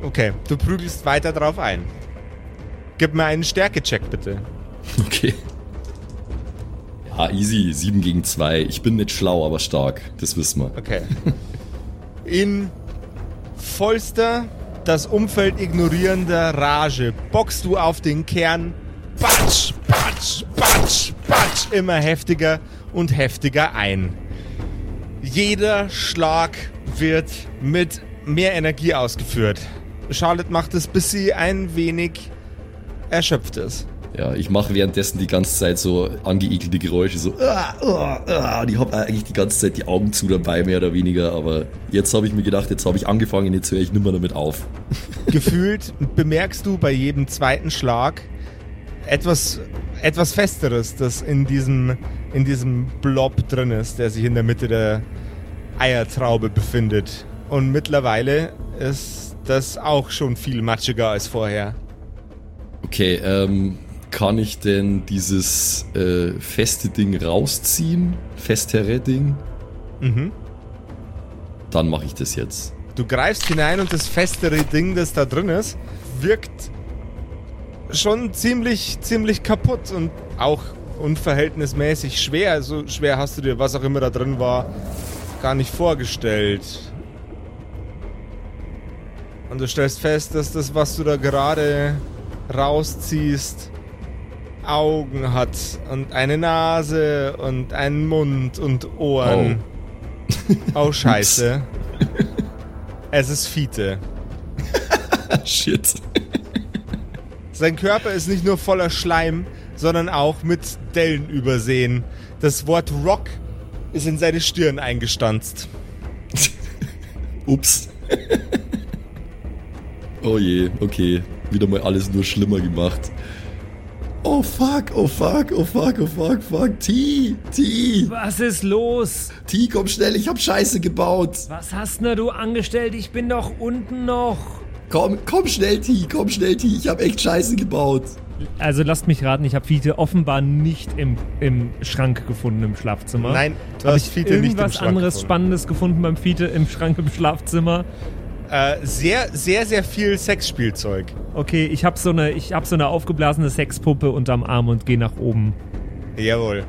Okay, du prügelst weiter drauf ein. Gib mir einen Stärke-Check, bitte. Okay. Ja, easy. 7 gegen 2. Ich bin nicht schlau, aber stark. Das wissen wir. Okay. In vollster, das Umfeld ignorierender Rage bockst du auf den Kern. Batsch, batsch, batsch, batsch. Immer heftiger und heftiger ein. Jeder Schlag wird mit mehr Energie ausgeführt. Charlotte macht es, bis sie ein wenig erschöpft ist. Ja, ich mache währenddessen die ganze Zeit so angeekelte Geräusche, so, ah, ah, ah, und ich habe eigentlich die ganze Zeit die Augen zu dabei, mehr oder weniger, aber jetzt habe ich mir gedacht, jetzt habe ich angefangen, jetzt höre ich nimmer damit auf. Gefühlt bemerkst du bei jedem zweiten Schlag etwas, etwas Festeres, das in diesem, in diesem Blob drin ist, der sich in der Mitte der Eiertraube befindet. Und mittlerweile ist das auch schon viel matschiger als vorher. Okay, ähm, kann ich denn dieses äh, feste Ding rausziehen? Festere Ding? Mhm. Dann mache ich das jetzt. Du greifst hinein und das festere Ding, das da drin ist, wirkt schon ziemlich, ziemlich kaputt und auch unverhältnismäßig schwer. So schwer hast du dir, was auch immer da drin war, gar nicht vorgestellt. Und du stellst fest, dass das, was du da gerade rausziehst, Augen hat und eine Nase und einen Mund und Ohren. Oh, scheiße. es ist Fiete. Shit. Sein Körper ist nicht nur voller Schleim, sondern auch mit Dellen übersehen. Das Wort Rock ist in seine Stirn eingestanzt. Ups. oh je, okay. Wieder mal alles nur schlimmer gemacht. Oh fuck, oh fuck, oh fuck, oh fuck, fuck. T, T, Was ist los? T, komm schnell, ich hab Scheiße gebaut. Was hast denn du angestellt? Ich bin doch unten noch. Komm, komm schnell, T, komm schnell, T, ich hab echt Scheiße gebaut. Also lasst mich raten, ich habe Fiete offenbar nicht im, im Schrank gefunden im Schlafzimmer. Nein, du Habe hast ich Fiete nicht im irgendwas Schrank anderes gefunden. Spannendes gefunden beim Fiete im Schrank im Schlafzimmer? Äh, sehr, sehr, sehr viel Sexspielzeug. Okay, ich habe so eine, ich habe so eine aufgeblasene Sexpuppe unterm Arm und gehe nach oben, Jawohl.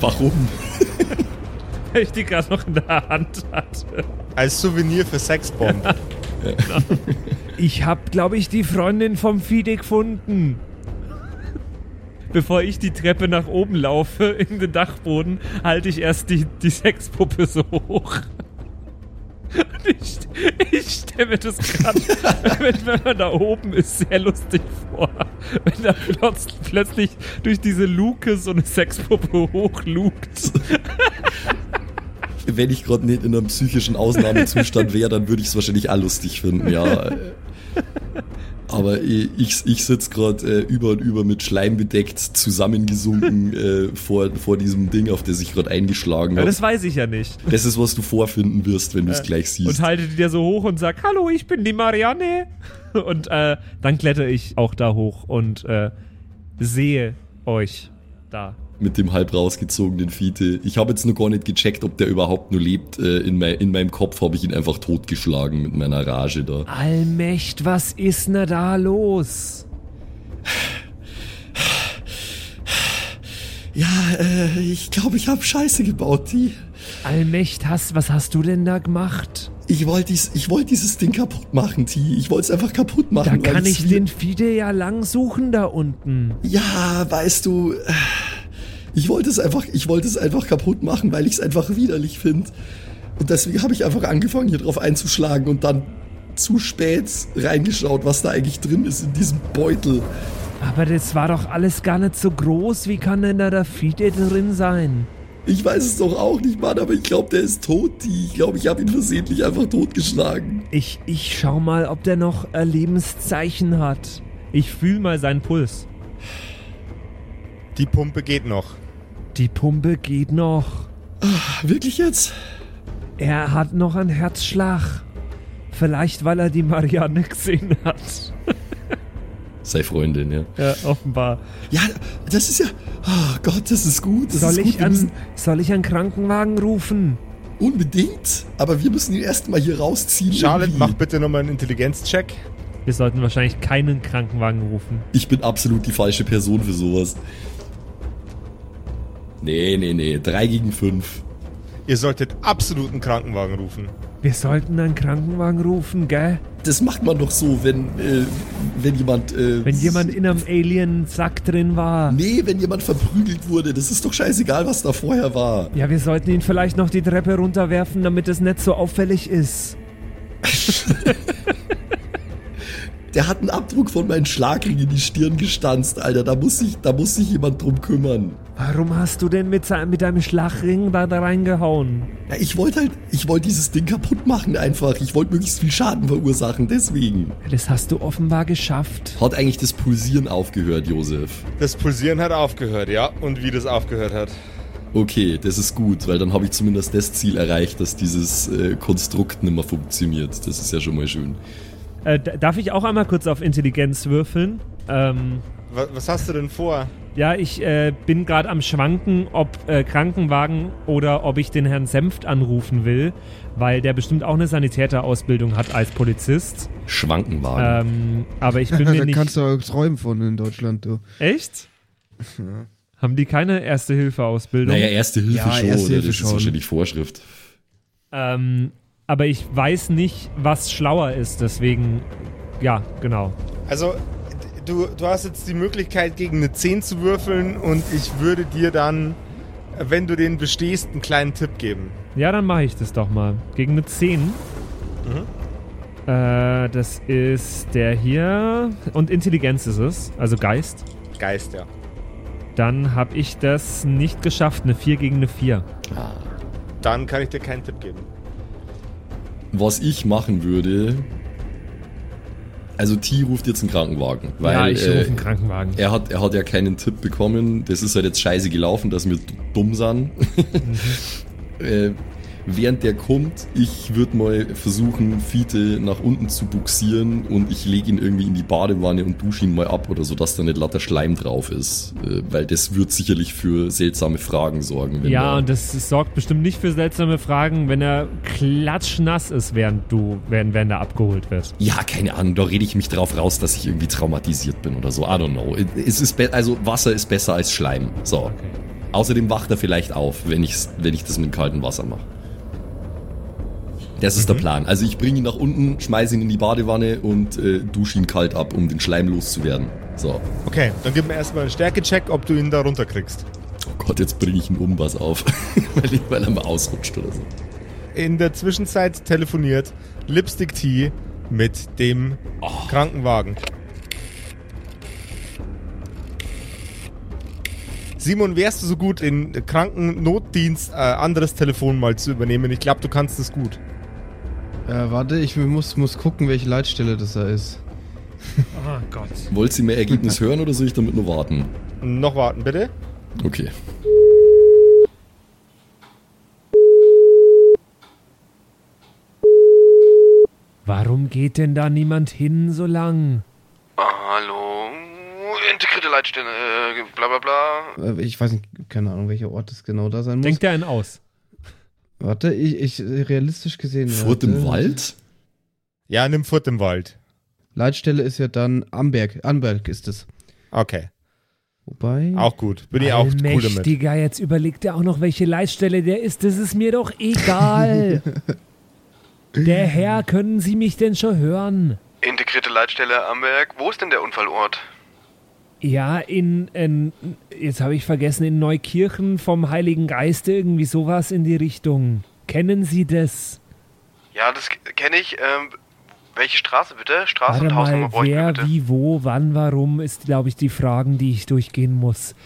Warum? weil ich die gerade noch in der Hand hatte. Als Souvenir für Ich habe, glaube ich, die Freundin vom Fide gefunden. Bevor ich die Treppe nach oben laufe in den Dachboden, halte ich erst die, die Sexpuppe so hoch. Und ich, ich stelle mir das gerade, wenn, wenn man da oben ist, sehr lustig vor. Wenn da plötz, plötzlich durch diese Luke so eine Sexpuppe hochlugt. Wenn ich gerade nicht in einem psychischen Ausnahmezustand wäre, dann würde ich es wahrscheinlich auch lustig finden, ja. Aber ich, ich, sitze gerade äh, über und über mit Schleim bedeckt, zusammengesunken äh, vor, vor diesem Ding, auf das ich gerade eingeschlagen Ja, habe. das weiß ich ja nicht. Das ist, was du vorfinden wirst, wenn du es gleich siehst. Und halte dir so hoch und sag, hallo, ich bin die Marianne. Und äh, dann kletter ich auch da hoch und äh, sehe euch da. Mit dem halb rausgezogenen Fiete. Ich habe jetzt noch gar nicht gecheckt, ob der überhaupt nur lebt. Äh, in, mein, in meinem Kopf habe ich ihn einfach totgeschlagen mit meiner Rage da. Allmächt, was ist denn da los? Ja, äh, ich glaube, ich habe Scheiße gebaut, die. Allmächt, hast, was hast du denn da gemacht? Ich wollte dies, ich wollte dieses Ding kaputt machen, T. Ich wollte es einfach kaputt Da machen. weil kann ich den Fide ja lang suchen da unten. Ja, weißt du, äh, ich wollte es einfach, ich wollte es einfach kaputt machen, weil ich es einfach widerlich finde. Und deswegen habe ich einfach angefangen, hier drauf einzuschlagen und dann zu spät reingeschaut, was da eigentlich drin ist in diesem Beutel. Aber das war doch alles gar nicht so groß. Wie kann denn da der Fide drin sein? Ich weiß es doch auch nicht, Mann, aber ich glaube, der ist tot. Ich glaube, ich habe ihn versehentlich einfach totgeschlagen. Ich, ich schau mal, ob der noch äh, Lebenszeichen hat. Ich fühl mal seinen Puls. Die Pumpe geht noch. Die Pumpe geht noch. Wirklich jetzt? Er hat noch einen Herzschlag. Vielleicht, weil er die Marianne gesehen hat. Sei Freundin, ja. Ja, offenbar. Ja, das ist ja. Oh Gott, das ist gut. Das Soll ist gut. ich, an, soll ich einen Krankenwagen rufen? unbedingt. Aber wir müssen ihn erstmal hier rausziehen. Charlotte, irgendwie. mach bitte nochmal einen Intelligenzcheck. Wir sollten wahrscheinlich keinen Krankenwagen rufen. Ich bin absolut die falsche Person für sowas. Nee, nee, nee. Drei gegen fünf. Ihr solltet absolut einen Krankenwagen rufen. Wir sollten einen Krankenwagen rufen, gell? Das macht man doch so, wenn, äh, wenn jemand. Äh, Wenn jemand in einem Alien-Sack drin war. Nee, wenn jemand verprügelt wurde. Das ist doch scheißegal, was da vorher war. Ja, wir sollten ihn vielleicht noch die Treppe runterwerfen, damit es nicht so auffällig ist. Der hat einen Abdruck von meinem Schlagring in die Stirn gestanzt, Alter. Da muss sich, da muss sich jemand drum kümmern. Warum hast du denn mit, mit deinem Schlagring da, da reingehauen? Ja, ich wollte halt, ich wollte dieses Ding kaputt machen einfach. Ich wollte möglichst viel Schaden verursachen, deswegen. Das hast du offenbar geschafft. Hat eigentlich das Pulsieren aufgehört, Josef? Das Pulsieren hat aufgehört, ja. Und wie das aufgehört hat. Okay, das ist gut, weil dann habe ich zumindest das Ziel erreicht, dass dieses äh, Konstrukt nicht mehr funktioniert. Das ist ja schon mal schön. Äh, darf ich auch einmal kurz auf Intelligenz würfeln? Ähm, Was, was hast du denn vor? ja, ich äh, bin gerade am Schwanken, ob äh, Krankenwagen oder ob ich den Herrn Senft anrufen will, weil der bestimmt auch eine Sanitäterausbildung hat als Polizist. Schwankenwagen. Ähm, aber ich bin da mir nicht. kannst du auch träumen von in Deutschland, du. Echt? Haben die keine Erste-Hilfe-Ausbildung? naja, erste Hilfe Ja, schon, Erste? Hilfe das schon. ist wahrscheinlich Vorschrift. Ähm, aber ich weiß nicht, was schlauer ist, deswegen, ja, genau. Also, du, du hast jetzt die Möglichkeit, gegen eine 10 zu würfeln und ich würde dir dann, wenn du den bestehst, einen kleinen Tipp geben. Ja, dann mache ich das doch mal. Gegen eine 10. Äh, das ist der hier. Und Intelligenz ist es, also Geist. Geist, ja. Dann habe ich das nicht geschafft, eine 4 gegen eine 4. Dann kann ich dir keinen Tipp geben. Was ich machen würde. Also T ruft jetzt einen Krankenwagen, weil ja, ich äh, rufe einen Krankenwagen. er hat er hat ja keinen Tipp bekommen. Das ist halt jetzt scheiße gelaufen, dass wir dumm sind. äh, während der kommt, ich würde mal versuchen, Fiete nach unten zu buxieren und ich lege ihn irgendwie in die Badewanne und dusche ihn mal ab oder so, dass da nicht lauter Schleim drauf ist. Äh, weil das wird sicherlich für seltsame Fragen sorgen. wenn Ja, und das sorgt bestimmt nicht für seltsame Fragen, wenn er klatschnass ist, während du, während, während er abgeholt wird. Ja, keine Ahnung, da rede ich mich drauf raus, dass ich irgendwie traumatisiert bin oder so. I don't know. Es ist also Wasser ist besser als Schleim. So. Außerdem wacht er vielleicht auf, wenn, ich's, wenn ich das mit kaltem Wasser mache. Das ist der Plan. Also ich bringe ihn nach unten, schmeiße ihn in die Badewanne und äh, dusche ihn kalt ab, um den Schleim loszuwerden. So. Okay, dann gib mir erstmal einen Stärkecheck, ob du ihn da runterkriegst. Oh Gott, jetzt bringe ich ihn um was auf, weil, ich, weil er mal ausrutscht oder so. In der Zwischenzeit telefoniert Lipstick Tea mit dem Krankenwagen. Simon, wärst du so gut, in Krankennotdienst äh, anderes Telefon mal zu übernehmen? Ich glaube, du kannst es gut. Äh, warte, ich muss, muss gucken, welche Leitstelle das da ist. Oh Gott. Wollt ihr mir Ergebnis hören oder soll ich damit nur warten? Noch warten, bitte. Okay. Warum geht denn da niemand hin so lang? Hallo, integrierte Leitstelle, äh, bla bla bla. Äh, Ich weiß nicht, keine Ahnung, welcher Ort es genau da sein muss. Denkt er einen aus? Warte, ich, ich realistisch gesehen. Furt warte. im Wald? Ja, nimm Furt im Wald. Leitstelle ist ja dann Amberg. Amberg ist es. Okay, Wobei. auch gut. Bin ich auch cool damit. Allmächtiger, jetzt überlegt er auch noch, welche Leitstelle der ist. Das ist mir doch egal. der Herr, können Sie mich denn schon hören? Integrierte Leitstelle Amberg. Wo ist denn der Unfallort? Ja, in, in jetzt habe ich vergessen, in Neukirchen vom Heiligen Geist irgendwie sowas in die Richtung. Kennen Sie das? Ja, das kenne ich. Ähm, welche Straße bitte? Straße Warte und Hausnummer mal, wer, bitte. wie, wo, wann, warum, ist, glaube ich, die Fragen, die ich durchgehen muss.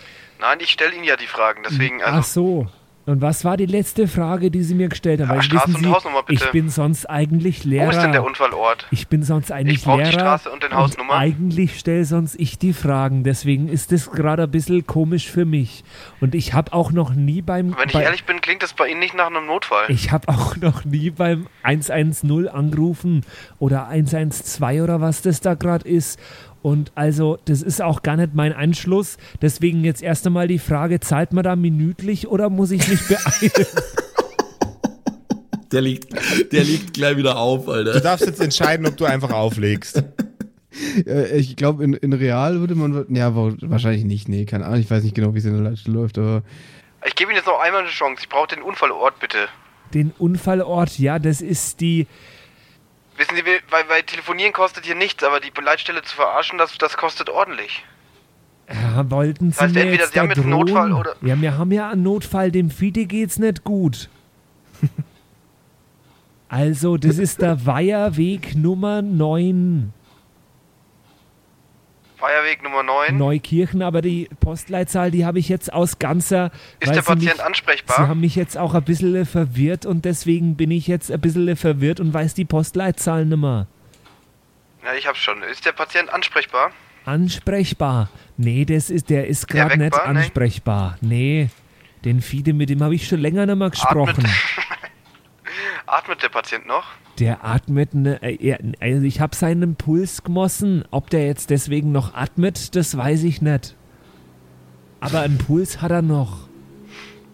Nein, ich stelle Ihnen ja die Fragen, deswegen, Ach also. so. Und was war die letzte Frage, die Sie mir gestellt haben? Ja, Straße wissen und Sie, Hausnummer, bitte. ich bin sonst eigentlich Lehrer. Wo ist denn der Unfallort? Ich bin sonst eigentlich Ich brauch die Lehrer. Straße und den Hausnummer. eigentlich stelle sonst ich die Fragen. Deswegen ist das gerade ein bisschen komisch für mich. Und ich habe auch noch nie beim. Wenn ich bei, ehrlich bin, klingt das bei Ihnen nicht nach einem Notfall. ich habe auch noch nie beim 110 angerufen oder 112 oder was das da gerade ist. Und also, das ist auch gar nicht mein Anschluss. Deswegen jetzt erst einmal die Frage, zahlt man da minütlich oder muss ich mich beeilen? Der liegt, der liegt gleich wieder auf, Du Alter. darfst jetzt entscheiden, ob du einfach auflegst. Ich glaube, in, in Real würde man. Ja, wa- wahrscheinlich nicht. Nee, keine Ahnung. Ich weiß nicht genau, wie es in der Leitstelle läuft, aber. Ich gebe Ihnen jetzt noch einmal eine Chance. Ich brauche den Unfallort bitte. Den Unfallort, ja, das ist die. Wissen Sie, weil, weil telefonieren kostet hier nichts, aber die Leitstelle zu verarschen, das, das kostet ordentlich. Ja, wollten Sie heißt, mir entweder jetzt Sie haben jetzt einen? Notfall oder- Ja, wir haben ja einen Notfall, dem Fide geht's nicht gut. also, das ist der Weiherweg Nummer 9, Feierweg Nummer 9. Neukirchen, aber die Postleitzahl, die habe ich jetzt aus ganzer... Ist der Patient mich, ansprechbar? Sie haben mich jetzt auch ein bisschen verwirrt und deswegen bin ich jetzt ein bisschen verwirrt und weiß die Postleitzahl nicht mehr. Ja, ich hab's schon. Ist der Patient ansprechbar? Ansprechbar. Nee, das ist, der ist gerade nicht war? Nee. ansprechbar. Nee. Den Fide, mit dem habe ich schon länger nicht mehr gesprochen. Atmet der Patient noch? Der atmet, ne, äh, also ich habe seinen Puls gemossen. Ob der jetzt deswegen noch atmet, das weiß ich nicht. Aber einen Puls hat er noch.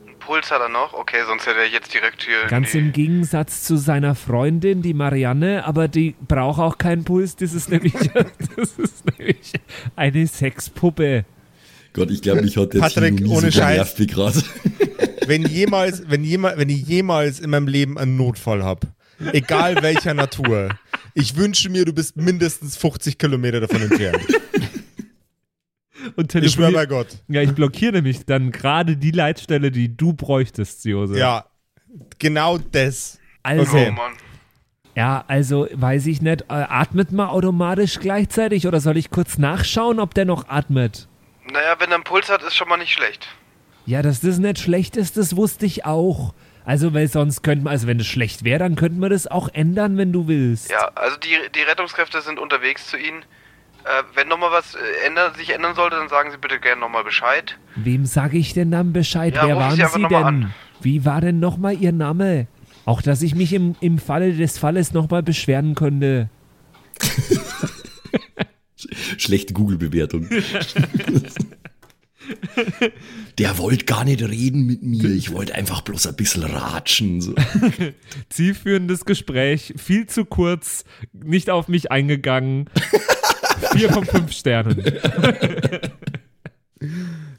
Einen Puls hat er noch? Okay, sonst hätte er jetzt direkt hier. Ganz im Gegensatz zu seiner Freundin, die Marianne, aber die braucht auch keinen Puls. Das ist nämlich, das ist nämlich eine Sexpuppe. Gott, ich glaube, mich hat der Patrick, Tino ohne so Scheiß. wie gerade. Wenn jemals, wenn jemals, wenn ich jemals in meinem Leben einen Notfall habe, egal welcher Natur, ich wünsche mir, du bist mindestens 50 Kilometer davon entfernt. Und Ich schwöre bei Gott. Ja, ich blockiere nämlich dann gerade die Leitstelle, die du bräuchtest, Jose. Ja, genau das. Also, Oh Okay. Mann. ja, also weiß ich nicht, äh, atmet man automatisch gleichzeitig oder soll ich kurz nachschauen, ob der noch atmet? Naja, wenn er einen Puls hat, ist schon mal nicht schlecht. Ja, dass das nicht schlecht ist, das wusste ich auch. Also, weil sonst könnte man, also wenn das schlecht wäre, dann könnte man das auch ändern, wenn du willst. Ja, also die, die Rettungskräfte sind unterwegs zu Ihnen. Äh, wenn nochmal was äh, ändern, sich ändern sollte, dann sagen Sie bitte gerne nochmal Bescheid. Wem sage ich denn dann Bescheid? Ja, Wer waren Sie Sie denn? an. Wie war denn nochmal Ihr Name? Auch, dass ich mich im, im Falle des Falles nochmal beschweren könnte. Schlechte Google-Bewertung. Der wollte gar nicht reden mit mir. Ich wollte einfach bloß ein bisschen ratschen. So. Zielführendes Gespräch, viel zu kurz, nicht auf mich eingegangen. Vier von fünf Sternen.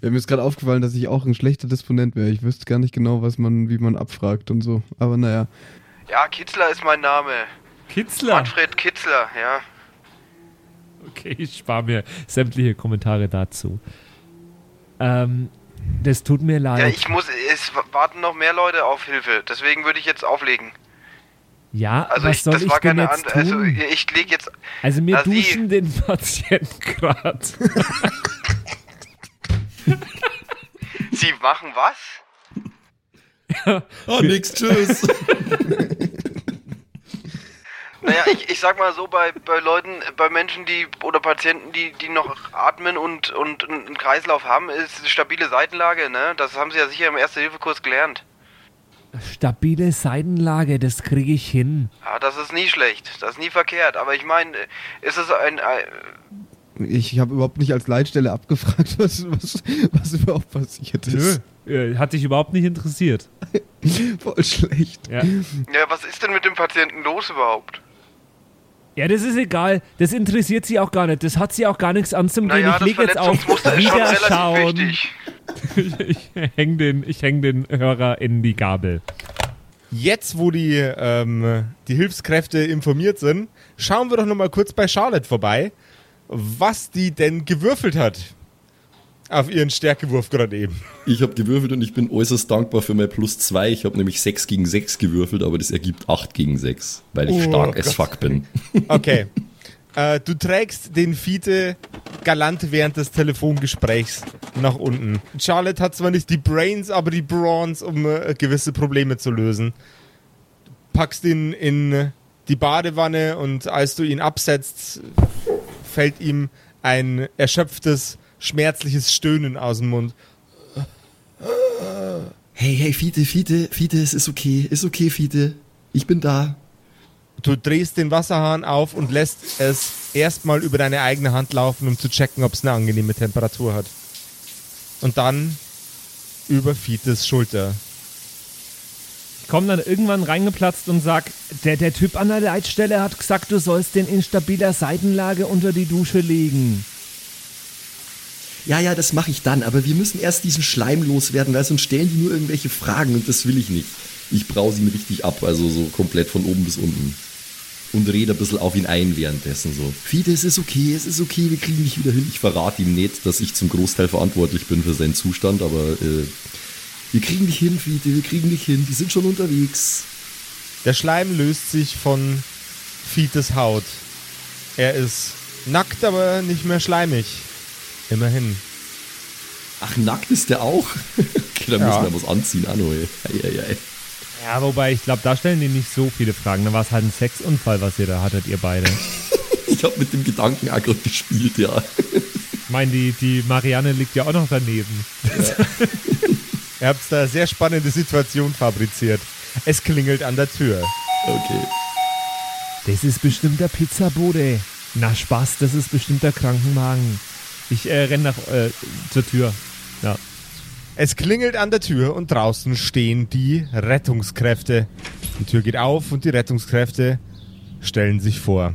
Ja, mir ist gerade aufgefallen, dass ich auch ein schlechter Disponent wäre. Ich wüsste gar nicht genau, was man, wie man abfragt und so. Aber naja. Ja, Kitzler ist mein Name. Kitzler. Manfred Kitzler, ja. Okay, ich spare mir sämtliche Kommentare dazu. Ähm, das tut mir leid. Ja, ich muss, es warten noch mehr Leute auf Hilfe. Deswegen würde ich jetzt auflegen. Ja, Also was ich, soll das ich war denn keine jetzt also tun? ich lege jetzt. Also wir duschen den Patienten gerade. Sie machen was? Oh, nix, tschüss. Naja, ich, ich sag mal so, bei, bei Leuten, bei Menschen, die oder Patienten, die, die noch atmen und, und einen Kreislauf haben, ist eine stabile Seitenlage, ne? Das haben sie ja sicher im Erste-Hilfe-Kurs gelernt. Stabile Seitenlage, das kriege ich hin. Ja, das ist nie schlecht, das ist nie verkehrt. Aber ich meine, ist es ein, ein Ich habe überhaupt nicht als Leitstelle abgefragt, was, was, was überhaupt passiert ist. Äh, Hat dich überhaupt nicht interessiert. Voll schlecht. Ja. Ja, was ist denn mit dem Patienten los überhaupt? Ja, das ist egal. Das interessiert sie auch gar nicht. Das hat sie auch gar nichts anzugehen. Naja, ich das lege jetzt auf relativ Wiederschauen. wichtig. ich häng den, ich häng den Hörer in die Gabel. Jetzt, wo die, ähm, die Hilfskräfte informiert sind, schauen wir doch nochmal kurz bei Charlotte vorbei, was die denn gewürfelt hat. Auf ihren Stärkewurf gerade eben. Ich habe gewürfelt und ich bin äußerst dankbar für mein Plus 2. Ich habe nämlich 6 gegen 6 gewürfelt, aber das ergibt 8 gegen 6, weil ich Oh stark as Gott. fuck bin. Okay. äh, du trägst den Fiete galant während des Telefongesprächs nach unten. Charlotte hat zwar nicht die Brains, aber die Brawns, um äh, gewisse Probleme zu lösen. Packst ihn in die Badewanne und als du ihn absetzt, fällt ihm ein erschöpftes, schmerzliches Stöhnen aus dem Mund. Hey, hey, Fiete, Fiete, Fiete, es ist okay, ist okay, Fiete. Ich bin da. Du drehst den Wasserhahn auf und lässt es erstmal über deine eigene Hand laufen, um zu checken, ob es eine angenehme Temperatur hat. Und dann über Fietes Schulter. Ich komme dann irgendwann reingeplatzt und sag, der, der Typ an der Leitstelle hat gesagt, du sollst den in stabiler Seitenlage unter die Dusche legen. Ja, ja, das mache ich dann, aber wir müssen erst diesen Schleim loswerden, weil sonst stellen die nur irgendwelche Fragen und das will ich nicht. Ich brause ihn richtig ab, also so komplett von oben bis unten. Und rede ein bisschen auf ihn ein währenddessen so. Fiete, es ist okay, es ist okay, wir kriegen dich wieder hin. Ich verrate ihm nicht, dass ich zum Großteil verantwortlich bin für seinen Zustand, aber äh, wir kriegen dich hin, Fiete, wir kriegen dich hin, die sind schon unterwegs. Der Schleim löst sich von Fietes Haut. Er ist nackt, aber nicht mehr schleimig. Immerhin. Ach, nackt ist der auch? okay, dann Ja. müssen wir was anziehen, Anno. Ja, wobei ich glaube, da stellen die nicht so viele Fragen. Da war es halt ein Sexunfall, was ihr da hattet, ihr beide. Ich habe mit dem Gedanken auch gerade gespielt, ja. Ich meine, die, die Marianne liegt ja auch noch daneben. Ihr habt da eine sehr spannende Situation fabriziert. Es klingelt an der Tür. Okay. Das ist bestimmt der Pizzabote. Na Spaß, das ist bestimmt der Krankenwagen. Ich äh, renn nach äh, zur Tür. Ja. Es klingelt an der Tür und draußen stehen die Rettungskräfte. Die Tür geht auf und die Rettungskräfte stellen sich vor.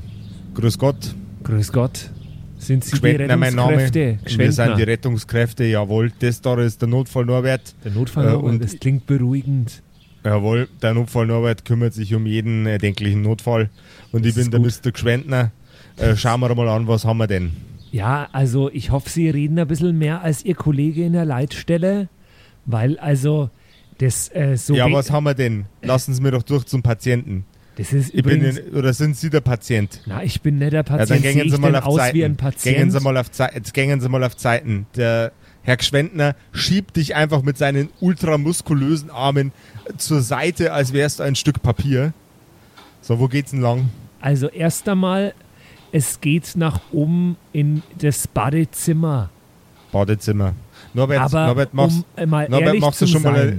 Grüß Gott, Grüß Gott. Sind Sie die Gschwendner mein Name. Rettungskräfte? Wir sind die. Rettungskräfte, jawohl. Das da ist der Notfall Norbert. Der Notfall, Äh, und und- das klingt beruhigend. Jawohl, der Notfall Norbert kümmert sich um jeden erdenklichen Notfall. Und ich Das bin ist der Mr. Gschwendner. Äh, schauen wir mal an, was haben wir denn? Ja, also ich hoffe, Sie reden ein bisschen mehr als Ihr Kollege in der Leitstelle, weil also das äh, so ja, was haben wir denn? Lassen Sie mir doch durch zum Patienten. das ist Ich bin in, oder sind Sie der Patient? na, ich bin nicht der Ja, dann Patient, gängen Sie mal auf aus Zeiten. wie ein Gängen Patient? Sie mal auf jetzt gängen Sie mal auf Zeiten. Der Herr Gschwendner schiebt dich einfach mit seinen ultramuskulösen Armen zur Seite, als wärst du ein Stück Papier. So, wo geht's denn lang? Also erst einmal, es geht nach oben in das Badezimmer. Badezimmer. Norbert, Aber Norbert, machst, um äh, mal Norbert, ehrlich machst du schon sein, mal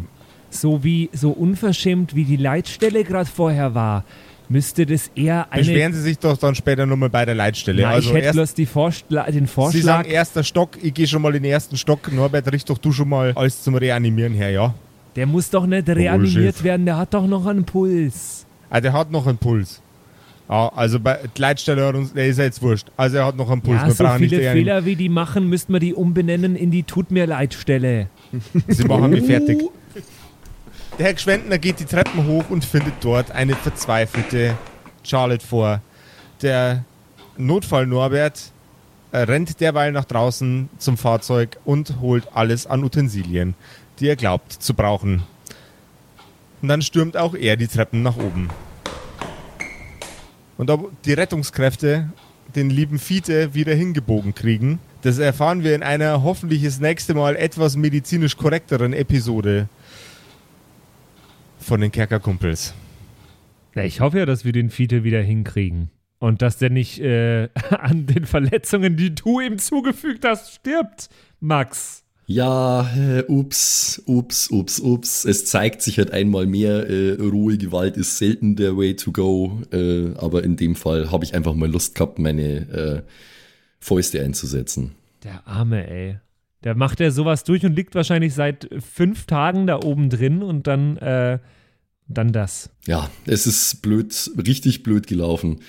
so wie so unverschämt wie die Leitstelle gerade vorher war, müsste das eher eine Beschweren Sie sich doch dann später nochmal bei der Leitstelle. Na, also ich hätte erst, bloß Vorschla den Sie Vorschlag. sagen erster Stock, ich gehe schon mal in den ersten Stock. Norbert, richt doch du schon mal alles zum Reanimieren her, ja? Der muss doch nicht reanimiert Chef. werden, der hat doch noch einen Puls. Ah, der hat noch einen Puls. Ja, also bei die Leitstelle hat uns, der ist ja jetzt wurscht. Also er hat noch einen Puls. ja, so viele. Fehler wie die machen, müssten wir die umbenennen in die Tut mir leid Stelle. Sie machen mich fertig. Der Herr Gschwendner geht die Treppen hoch und findet dort eine verzweifelte Charlotte vor. Der Notfall Norbert äh, rennt derweil nach draußen zum Fahrzeug und holt alles an Utensilien, die er glaubt zu brauchen. Und dann stürmt auch er die Treppen nach oben. Und ob die Rettungskräfte den lieben Fiete wieder hingebogen kriegen, das erfahren wir in einer hoffentlich das nächste Mal etwas medizinisch korrekteren Episode von den Kerkerkumpels. Ja, ich hoffe ja, dass wir den Fiete wieder hinkriegen. Und dass der nicht äh, an den Verletzungen, die du ihm zugefügt hast, stirbt, Max. Ja, äh, ups, ups, ups, ups. Es zeigt sich halt einmal mehr, äh, rohe Gewalt ist selten der Way to go. Äh, aber in dem Fall habe ich einfach mal Lust gehabt, meine äh, Fäuste einzusetzen. Der Arme, ey. Der macht ja sowas durch und liegt wahrscheinlich seit fünf Tagen da oben drin und dann, äh, dann das. Ja, es ist blöd, richtig blöd gelaufen.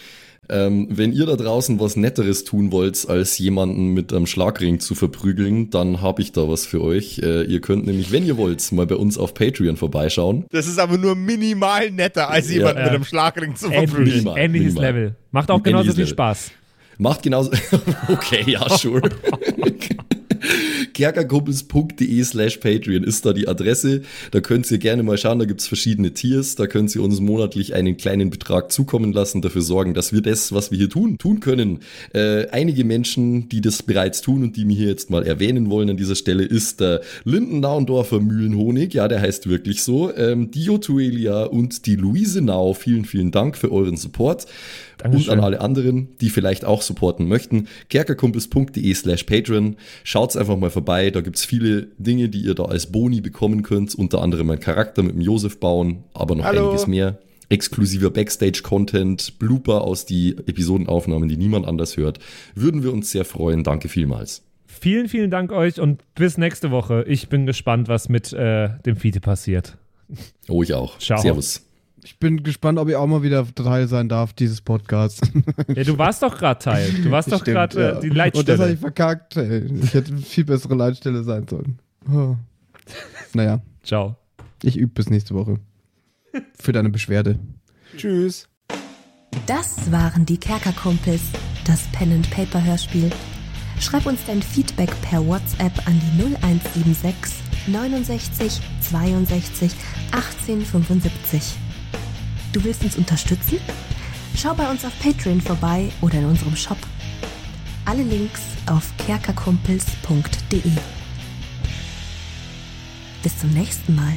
Ähm, wenn ihr da draußen was Netteres tun wollt, als jemanden mit einem Schlagring zu verprügeln, dann habe ich da was für euch. Äh, ihr könnt nämlich, wenn ihr wollt, mal bei uns auf Patreon vorbeischauen. Das ist aber nur minimal netter, als Ja. jemanden Ja. mit einem Schlagring zu Ähnlich, verprügeln. Minimal, ähnliches minimal. Level. Macht auch genauso Ähnliches viel Level. Spaß. Macht genauso. Okay, ja, sure. kerkerkumpels.de slash Patreon ist da die Adresse. Da könnt ihr gerne mal schauen, da gibt's verschiedene Tiers. Da könnt ihr uns monatlich einen kleinen Betrag zukommen lassen, dafür sorgen, dass wir das, was wir hier tun, tun können. Äh, einige Menschen, die das bereits tun und die mir hier jetzt mal erwähnen wollen an dieser Stelle, ist der Lindennaundorfer Mühlenhonig. Ja, der heißt wirklich so. Ähm, die Jotuelia und die Luise Nau. Vielen, vielen Dank für euren Support. Dankeschön. Und an alle anderen, die vielleicht auch supporten möchten, kerkerkumpels.de slash Patreon. Schaut's einfach mal vorbei, da gibt's viele Dinge, die ihr da als Boni bekommen könnt, unter anderem ein Charakter mit dem Josef bauen, aber noch Hallo. einiges mehr. Exklusiver Backstage-Content, Blooper aus die Episodenaufnahmen, die niemand anders hört. Würden wir uns sehr freuen. Danke vielmals. Vielen, vielen Dank euch und bis nächste Woche. Ich bin gespannt, was mit äh, dem Fiete passiert. Oh, ich auch. Ciao. Servus. Ich bin gespannt, ob ich auch mal wieder Teil sein darf dieses Podcasts. Ja, du warst doch gerade Teil. Du warst doch gerade äh, ja. die Und das habe Leitstelle. ich verkackt. Ey. Ich hätte eine viel bessere Leitstelle sein sollen. Oh. Naja, Ciao. ich übe bis nächste Woche. Für deine Beschwerde. Tschüss. Das waren die Kerkerkumpels, das Pen and Paper Hörspiel. Schreib uns dein Feedback per WhatsApp an die 0176 69 62 18 75. Du willst uns unterstützen? Schau bei uns auf Patreon vorbei oder in unserem Shop. Alle Links auf kerkerkumpels.de. Bis zum nächsten Mal.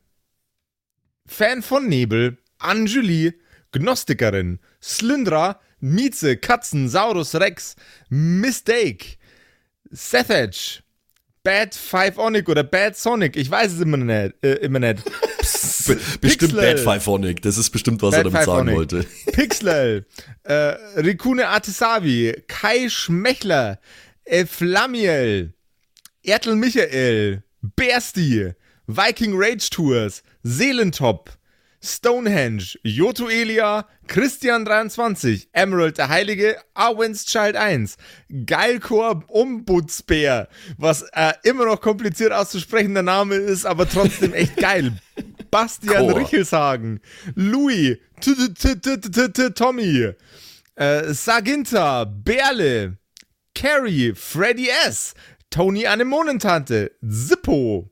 Fan von Nebel, Anjuli, Gnostikerin, Slyndra, Mieze, Katzen, Saurus Rex, Mistake, Sethage, Bad Five Onic oder Bad Sonic, ich weiß es immer nicht. Äh, immer nicht. Be bestimmt. Bad Fiveonic. Das ist bestimmt, was Bad er damit sagen Fiveonic. wollte. Pixel, äh, Rikune Artesavi, Kai Schmechler, äh, Flamiel, Ertel Michael, Bersti, Viking Rage Tours, Seelentop, Stonehenge, Joto Elia, Christian23, Emerald der Heilige, Arwen's Child 1, Geilkor Ombudsbär, was äh, immer noch kompliziert auszusprechender Name ist, aber trotzdem echt geil. Bastian Chor. Richelshagen, Louis, Tommy, äh, Saginta, Berle, Carrie, Freddy S., Tony Anemonentante, Zippo,